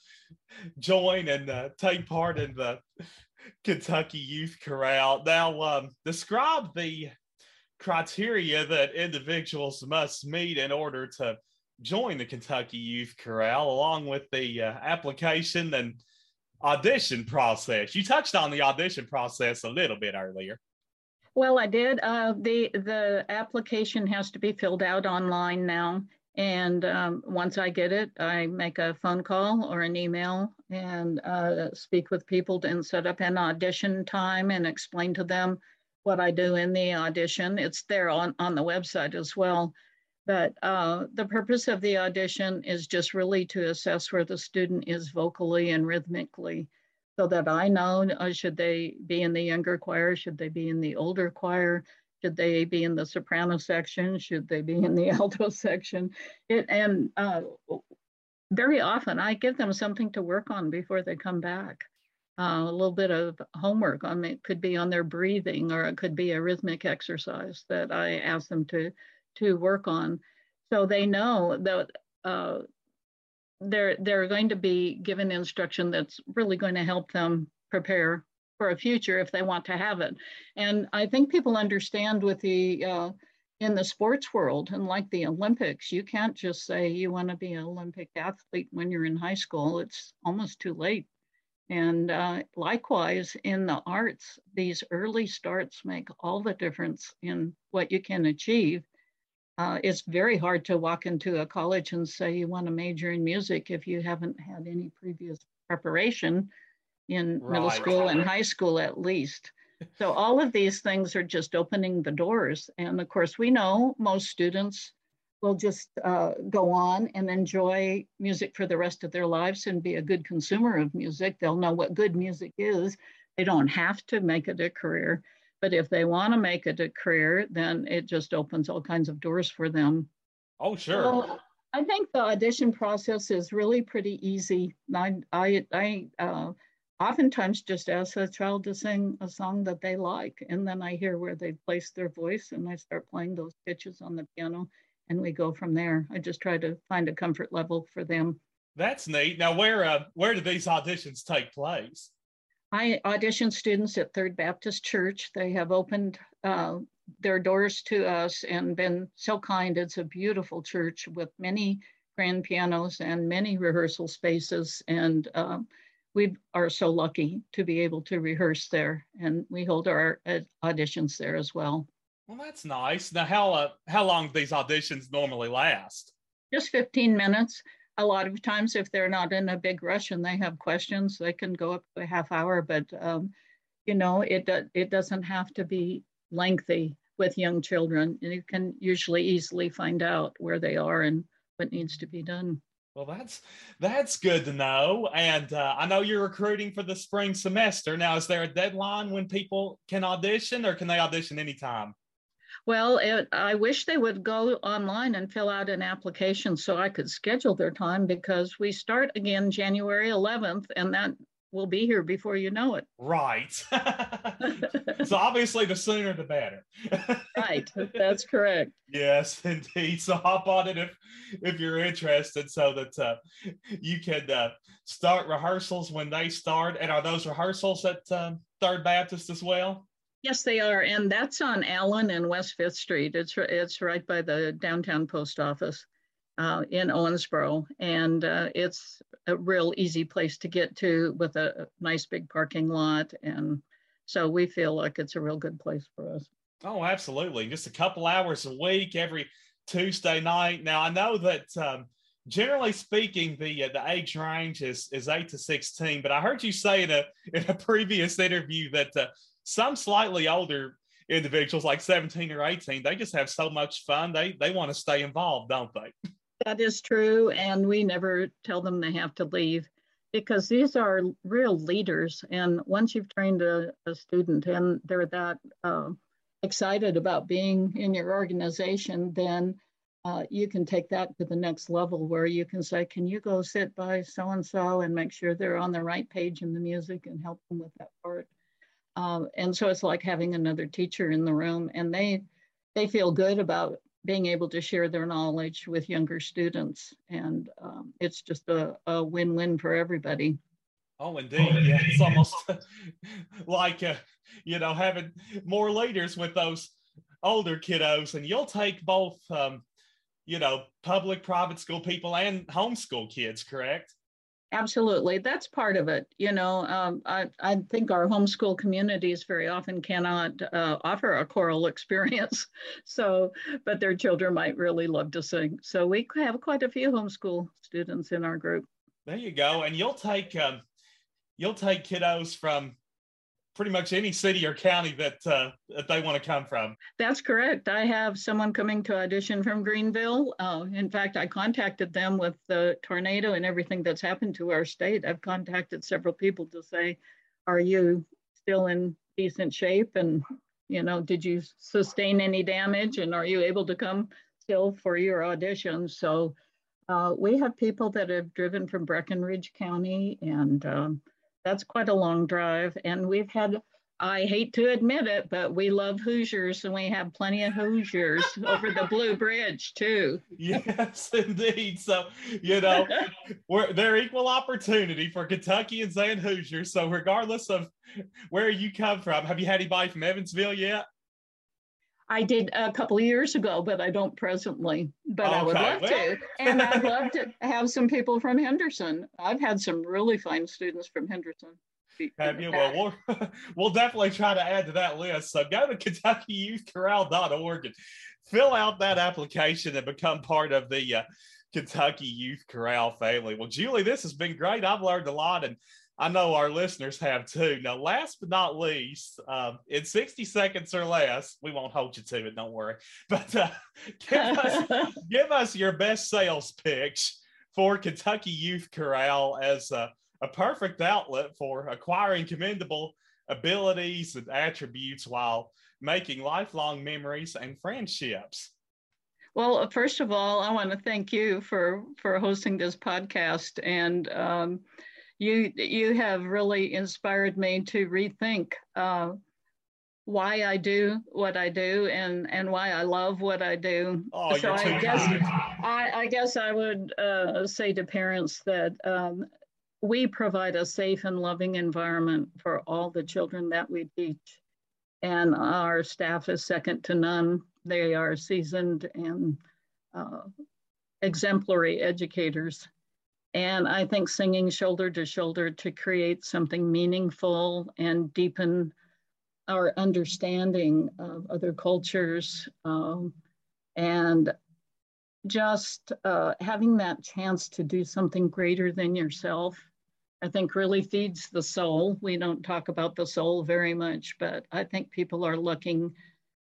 join and uh, take part in the kentucky youth chorale now um, describe the criteria that individuals must meet in order to join the kentucky youth chorale along with the uh, application and audition process. You touched on the audition process a little bit earlier well, I did. Uh, the the application has to be filled out online now, and um, once I get it, I make a phone call or an email and uh, speak with people and set up an audition time and explain to them what I do in the audition. It's there on on the website as well. But uh, the purpose of the audition is just really to assess where the student is vocally and rhythmically so that I know uh, should they be in the younger choir, should they be in the older choir, should they be in the soprano section, should they be in the alto section, it, and uh, very often I give them something to work on before they come back. Uh, a little bit of homework on it could be on their breathing or it could be a rhythmic exercise that I ask them to to work on, so they know that uh, they're they're going to be given instruction that's really going to help them prepare for a future if they want to have it. And I think people understand with the uh, in the sports world and like the Olympics, you can't just say you want to be an Olympic athlete when you're in high school. It's almost too late. And uh, likewise, in the arts, these early starts make all the difference in what you can achieve. Uh, it's very hard to walk into a college and say you want to major in music if you haven't had any previous preparation in right. middle school and high school at least. So all of these things are just opening the doors. And of course, we know most students will just uh, go on and enjoy music for the rest of their lives and be a good consumer of music. They'll know what good music is. They don't have to make it a career. But if they want to make it a career, then it just opens all kinds of doors for them. Oh, sure. I think the audition process is really pretty easy. I, I, I uh, oftentimes just ask a child to sing a song that they like, and then I hear where they place their voice, and I start playing those pitches on the piano, and we go from there. I just try to find a comfort level for them. That's neat. Now, where uh, where do these auditions take place? I audition students at Third Baptist Church. They have opened uh, their doors to us and been so kind. It's a beautiful church with many grand pianos and many rehearsal spaces. And uh, we are so lucky to be able to rehearse there. And we hold our uh, auditions there as well. Well, that's nice. Now, how, uh, how long do these auditions normally last? Just 15 minutes a lot of times if they're not in a big rush and they have questions they can go up to a half hour but um, you know it, it doesn't have to be lengthy with young children And you can usually easily find out where they are and what needs to be done. Well that's that's good to know and uh, i know you're recruiting for the spring semester. Now is there a deadline when people can audition or can they audition anytime well, it, I wish they would go online and fill out an application so I could schedule their time because we start again January 11th, and that will be here before you know it. Right. so obviously, the sooner the better. right. That's correct. Yes, indeed. So hop on it if if you're interested, so that uh, you can uh, start rehearsals when they start. And are those rehearsals at um, Third Baptist as well? Yes, they are, and that's on Allen and West Fifth Street. It's it's right by the downtown post office uh, in Owensboro, and uh, it's a real easy place to get to with a nice big parking lot, and so we feel like it's a real good place for us. Oh, absolutely! Just a couple hours a week every Tuesday night. Now I know that. Um, generally speaking, the uh, the age range is is eight to sixteen. But I heard you say in a in a previous interview that uh, some slightly older individuals like 17 or 18 they just have so much fun. They they want to stay involved don't they? That is true and we never tell them they have to leave because these are real leaders and once you've trained a, a student and they're that uh, excited about being in your organization then uh, you can take that to the next level where you can say can you go sit by so and so and make sure they're on the right page in the music and help them with that part um, and so it's like having another teacher in the room, and they they feel good about being able to share their knowledge with younger students, and um, it's just a, a win-win for everybody. Oh, indeed, yeah, it's almost like uh, you know having more leaders with those older kiddos, and you'll take both, um, you know, public, private school people and homeschool kids, correct? Absolutely, that's part of it. You know, um, I, I think our homeschool communities very often cannot uh, offer a choral experience. So, but their children might really love to sing. So we have quite a few homeschool students in our group. There you go, and you'll take um, you'll take kiddos from pretty much any city or county that uh, that they want to come from. That's correct. I have someone coming to audition from Greenville. Uh, in fact, I contacted them with the tornado and everything that's happened to our state. I've contacted several people to say, "Are you still in decent shape?" And you know, did you sustain any damage? And are you able to come still for your audition? So. Uh, we have people that have driven from Breckinridge County and um, that's quite a long drive. And we've had, I hate to admit it, but we love Hoosiers and we have plenty of Hoosiers over the Blue Bridge too. Yes, indeed. So, you know, we're, they're equal opportunity for Kentuckians and Hoosiers. So, regardless of where you come from, have you had anybody from Evansville yet? I did a couple of years ago, but I don't presently. But okay. I would love to. And I'd love to have some people from Henderson. I've had some really fine students from Henderson. Have you? Well, we'll, we'll definitely try to add to that list. So go to KentuckyYouthChorale.org and fill out that application and become part of the uh, Kentucky Youth Chorale family. Well, Julie, this has been great. I've learned a lot, and I know our listeners have too. Now, last but not least, um, in 60 seconds or less, we won't hold you to it, don't worry. But uh, give, us, give us your best sales pitch for Kentucky Youth Chorale as a, a perfect outlet for acquiring commendable abilities and attributes while making lifelong memories and friendships. Well, first of all, I want to thank you for for hosting this podcast, and um, you you have really inspired me to rethink uh, why I do what I do and and why I love what I do. Oh, so I guess I, I, guess I would uh, say to parents that um, we provide a safe and loving environment for all the children that we teach, and our staff is second to none they are seasoned and uh, exemplary educators. And I think singing shoulder to shoulder to create something meaningful and deepen our understanding of other cultures um, and just uh, having that chance to do something greater than yourself, I think really feeds the soul. We don't talk about the soul very much, but I think people are looking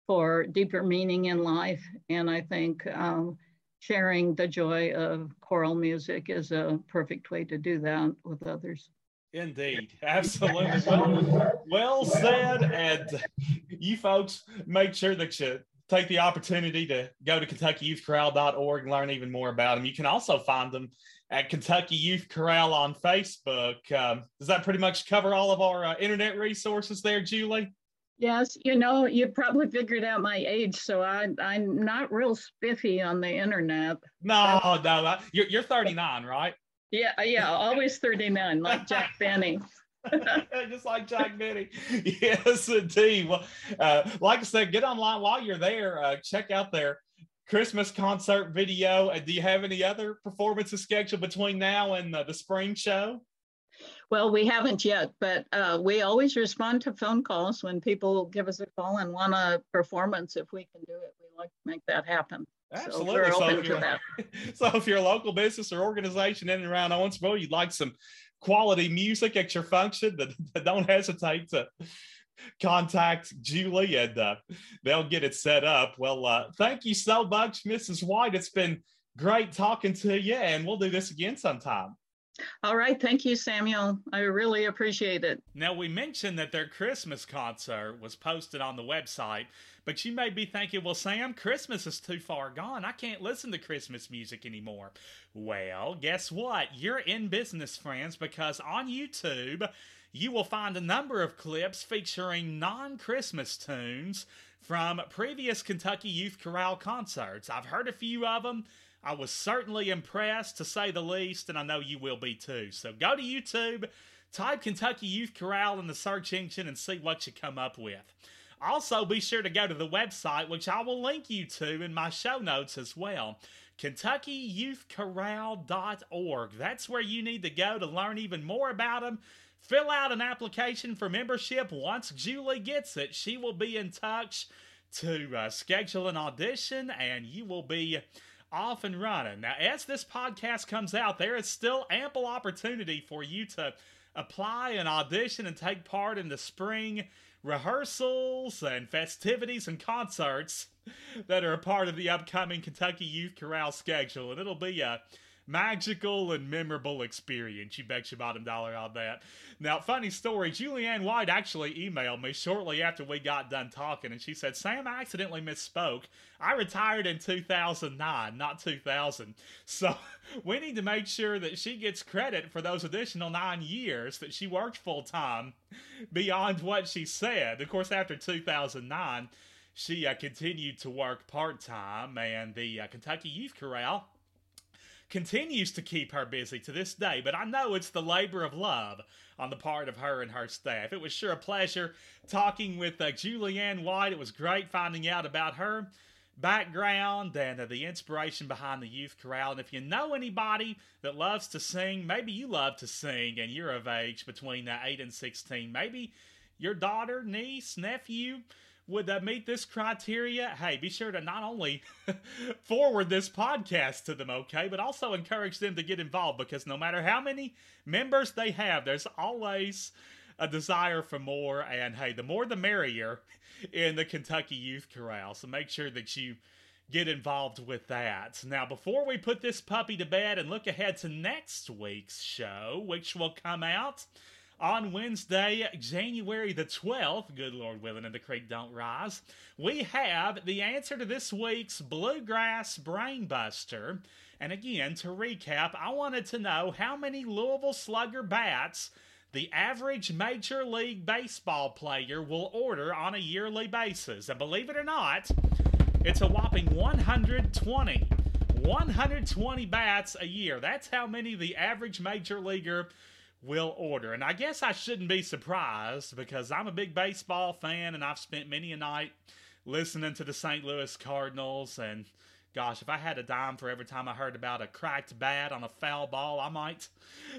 for deeper meaning in life. And I think um, sharing the joy of choral music is a perfect way to do that with others. Indeed, absolutely. Well, well said. And you folks make sure that you take the opportunity to go to KentuckyYouthChorale.org and learn even more about them. You can also find them at Kentucky Youth Chorale on Facebook. Um, does that pretty much cover all of our uh, internet resources there, Julie? Yes, you know, you probably figured out my age, so I, I'm not real spiffy on the internet. No, no, you're, you're 39, right? Yeah, yeah, always 39, like Jack Benny. Just like Jack Benny. Yes, indeed. Well, uh, like I said, get online while you're there. Uh, check out their Christmas concert video. And do you have any other performances scheduled between now and uh, the spring show? Well, we haven't yet, but uh, we always respond to phone calls when people give us a call and want a performance. If we can do it, we like to make that happen. Absolutely. So, so, if you're, so if you're a local business or organization in and around Owensboro, you'd like some quality music at your function, then don't hesitate to contact Julie and uh, they'll get it set up. Well, uh, thank you so much, Mrs. White. It's been great talking to you, and we'll do this again sometime. All right. Thank you, Samuel. I really appreciate it. Now, we mentioned that their Christmas concert was posted on the website, but you may be thinking, well, Sam, Christmas is too far gone. I can't listen to Christmas music anymore. Well, guess what? You're in business, friends, because on YouTube, you will find a number of clips featuring non Christmas tunes from previous Kentucky Youth Chorale concerts. I've heard a few of them. I was certainly impressed, to say the least, and I know you will be too. So go to YouTube, type Kentucky Youth Chorale in the search engine, and see what you come up with. Also, be sure to go to the website, which I will link you to in my show notes as well. KentuckyYouthChorale.org. That's where you need to go to learn even more about them. Fill out an application for membership. Once Julie gets it, she will be in touch to uh, schedule an audition, and you will be off and running. Now, as this podcast comes out, there is still ample opportunity for you to apply and audition and take part in the spring rehearsals and festivities and concerts that are a part of the upcoming Kentucky Youth Chorale schedule. And it'll be a magical and memorable experience. You bet your bottom dollar on that. Now, funny story Julianne White actually emailed me shortly after we got done talking, and she said, Sam I accidentally misspoke. I retired in 2009, not 2000. So we need to make sure that she gets credit for those additional nine years that she worked full time beyond what she said. Of course, after 2009, she uh, continued to work part time, and the uh, Kentucky Youth Chorale continues to keep her busy to this day, but I know it's the labor of love on the part of her and her staff. It was sure a pleasure talking with uh, Julianne White. It was great finding out about her background and uh, the inspiration behind the youth chorale. And if you know anybody that loves to sing, maybe you love to sing and you're of age between uh, 8 and 16, maybe your daughter, niece, nephew, would uh, meet this criteria, hey, be sure to not only forward this podcast to them, okay, but also encourage them to get involved because no matter how many members they have, there's always a desire for more. And hey, the more the merrier in the Kentucky Youth Chorale. So make sure that you get involved with that. Now, before we put this puppy to bed and look ahead to next week's show, which will come out on Wednesday, January the 12th, good Lord willing, and the creek don't rise, we have the answer to this week's Bluegrass Brainbuster. And again, to recap, I wanted to know how many Louisville Slugger bats the average Major League Baseball player will order on a yearly basis. And believe it or not, it's a whopping 120. 120 bats a year. That's how many the average major leaguer will order. And I guess I shouldn't be surprised because I'm a big baseball fan and I've spent many a night listening to the St. Louis Cardinals. And gosh, if I had a dime for every time I heard about a cracked bat on a foul ball, I might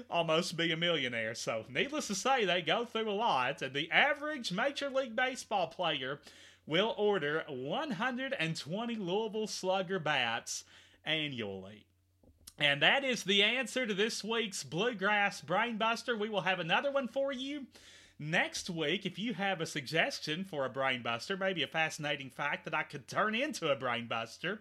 almost be a millionaire. So, needless to say, they go through a lot. And the average Major League Baseball player will order 120 Louisville Slugger bats annually. And that is the answer to this week's Bluegrass Brainbuster. We will have another one for you next week. If you have a suggestion for a Brainbuster, maybe a fascinating fact that I could turn into a Brainbuster,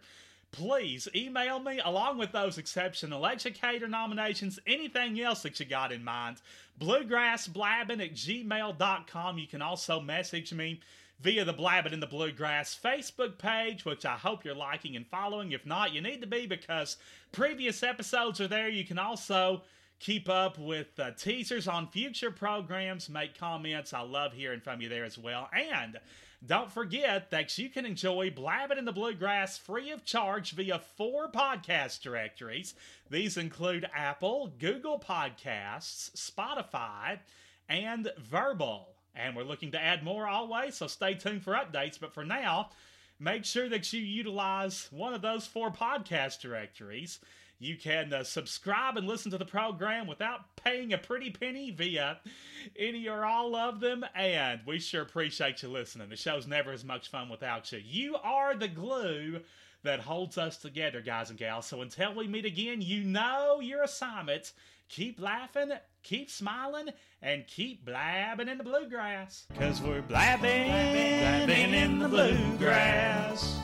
please email me along with those exceptional educator nominations, anything else that you got in mind. Bluegrassblabbing at gmail.com. You can also message me via the Blabbing in the Bluegrass Facebook page, which I hope you're liking and following. If not, you need to be because previous episodes are there. You can also keep up with uh, teasers on future programs, make comments. I love hearing from you there as well. And don't forget that you can enjoy Blabbing in the Bluegrass free of charge via four podcast directories. These include Apple, Google Podcasts, Spotify, and Verbal. And we're looking to add more always, so stay tuned for updates. But for now, make sure that you utilize one of those four podcast directories. You can uh, subscribe and listen to the program without paying a pretty penny via any or all of them. And we sure appreciate you listening. The show's never as much fun without you. You are the glue that holds us together, guys and gals. So until we meet again, you know your assignment. Keep laughing, keep smiling, and keep blabbing in the bluegrass. Cause we're blabbing, blabbing in the bluegrass.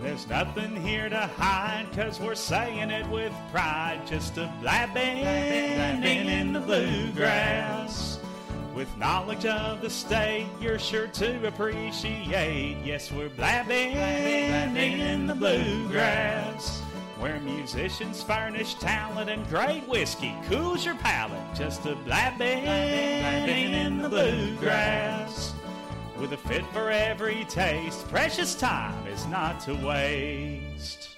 There's nothing here to hide, cause we're saying it with pride. Just a blabbing, blabbing in the bluegrass. With knowledge of the state, you're sure to appreciate. Yes, we're blabbing, blabbing in the bluegrass where musicians furnish talent and great whiskey cools your palate. Just a blabbing, blabbing in the bluegrass. With a fit for every taste, precious time is not to waste.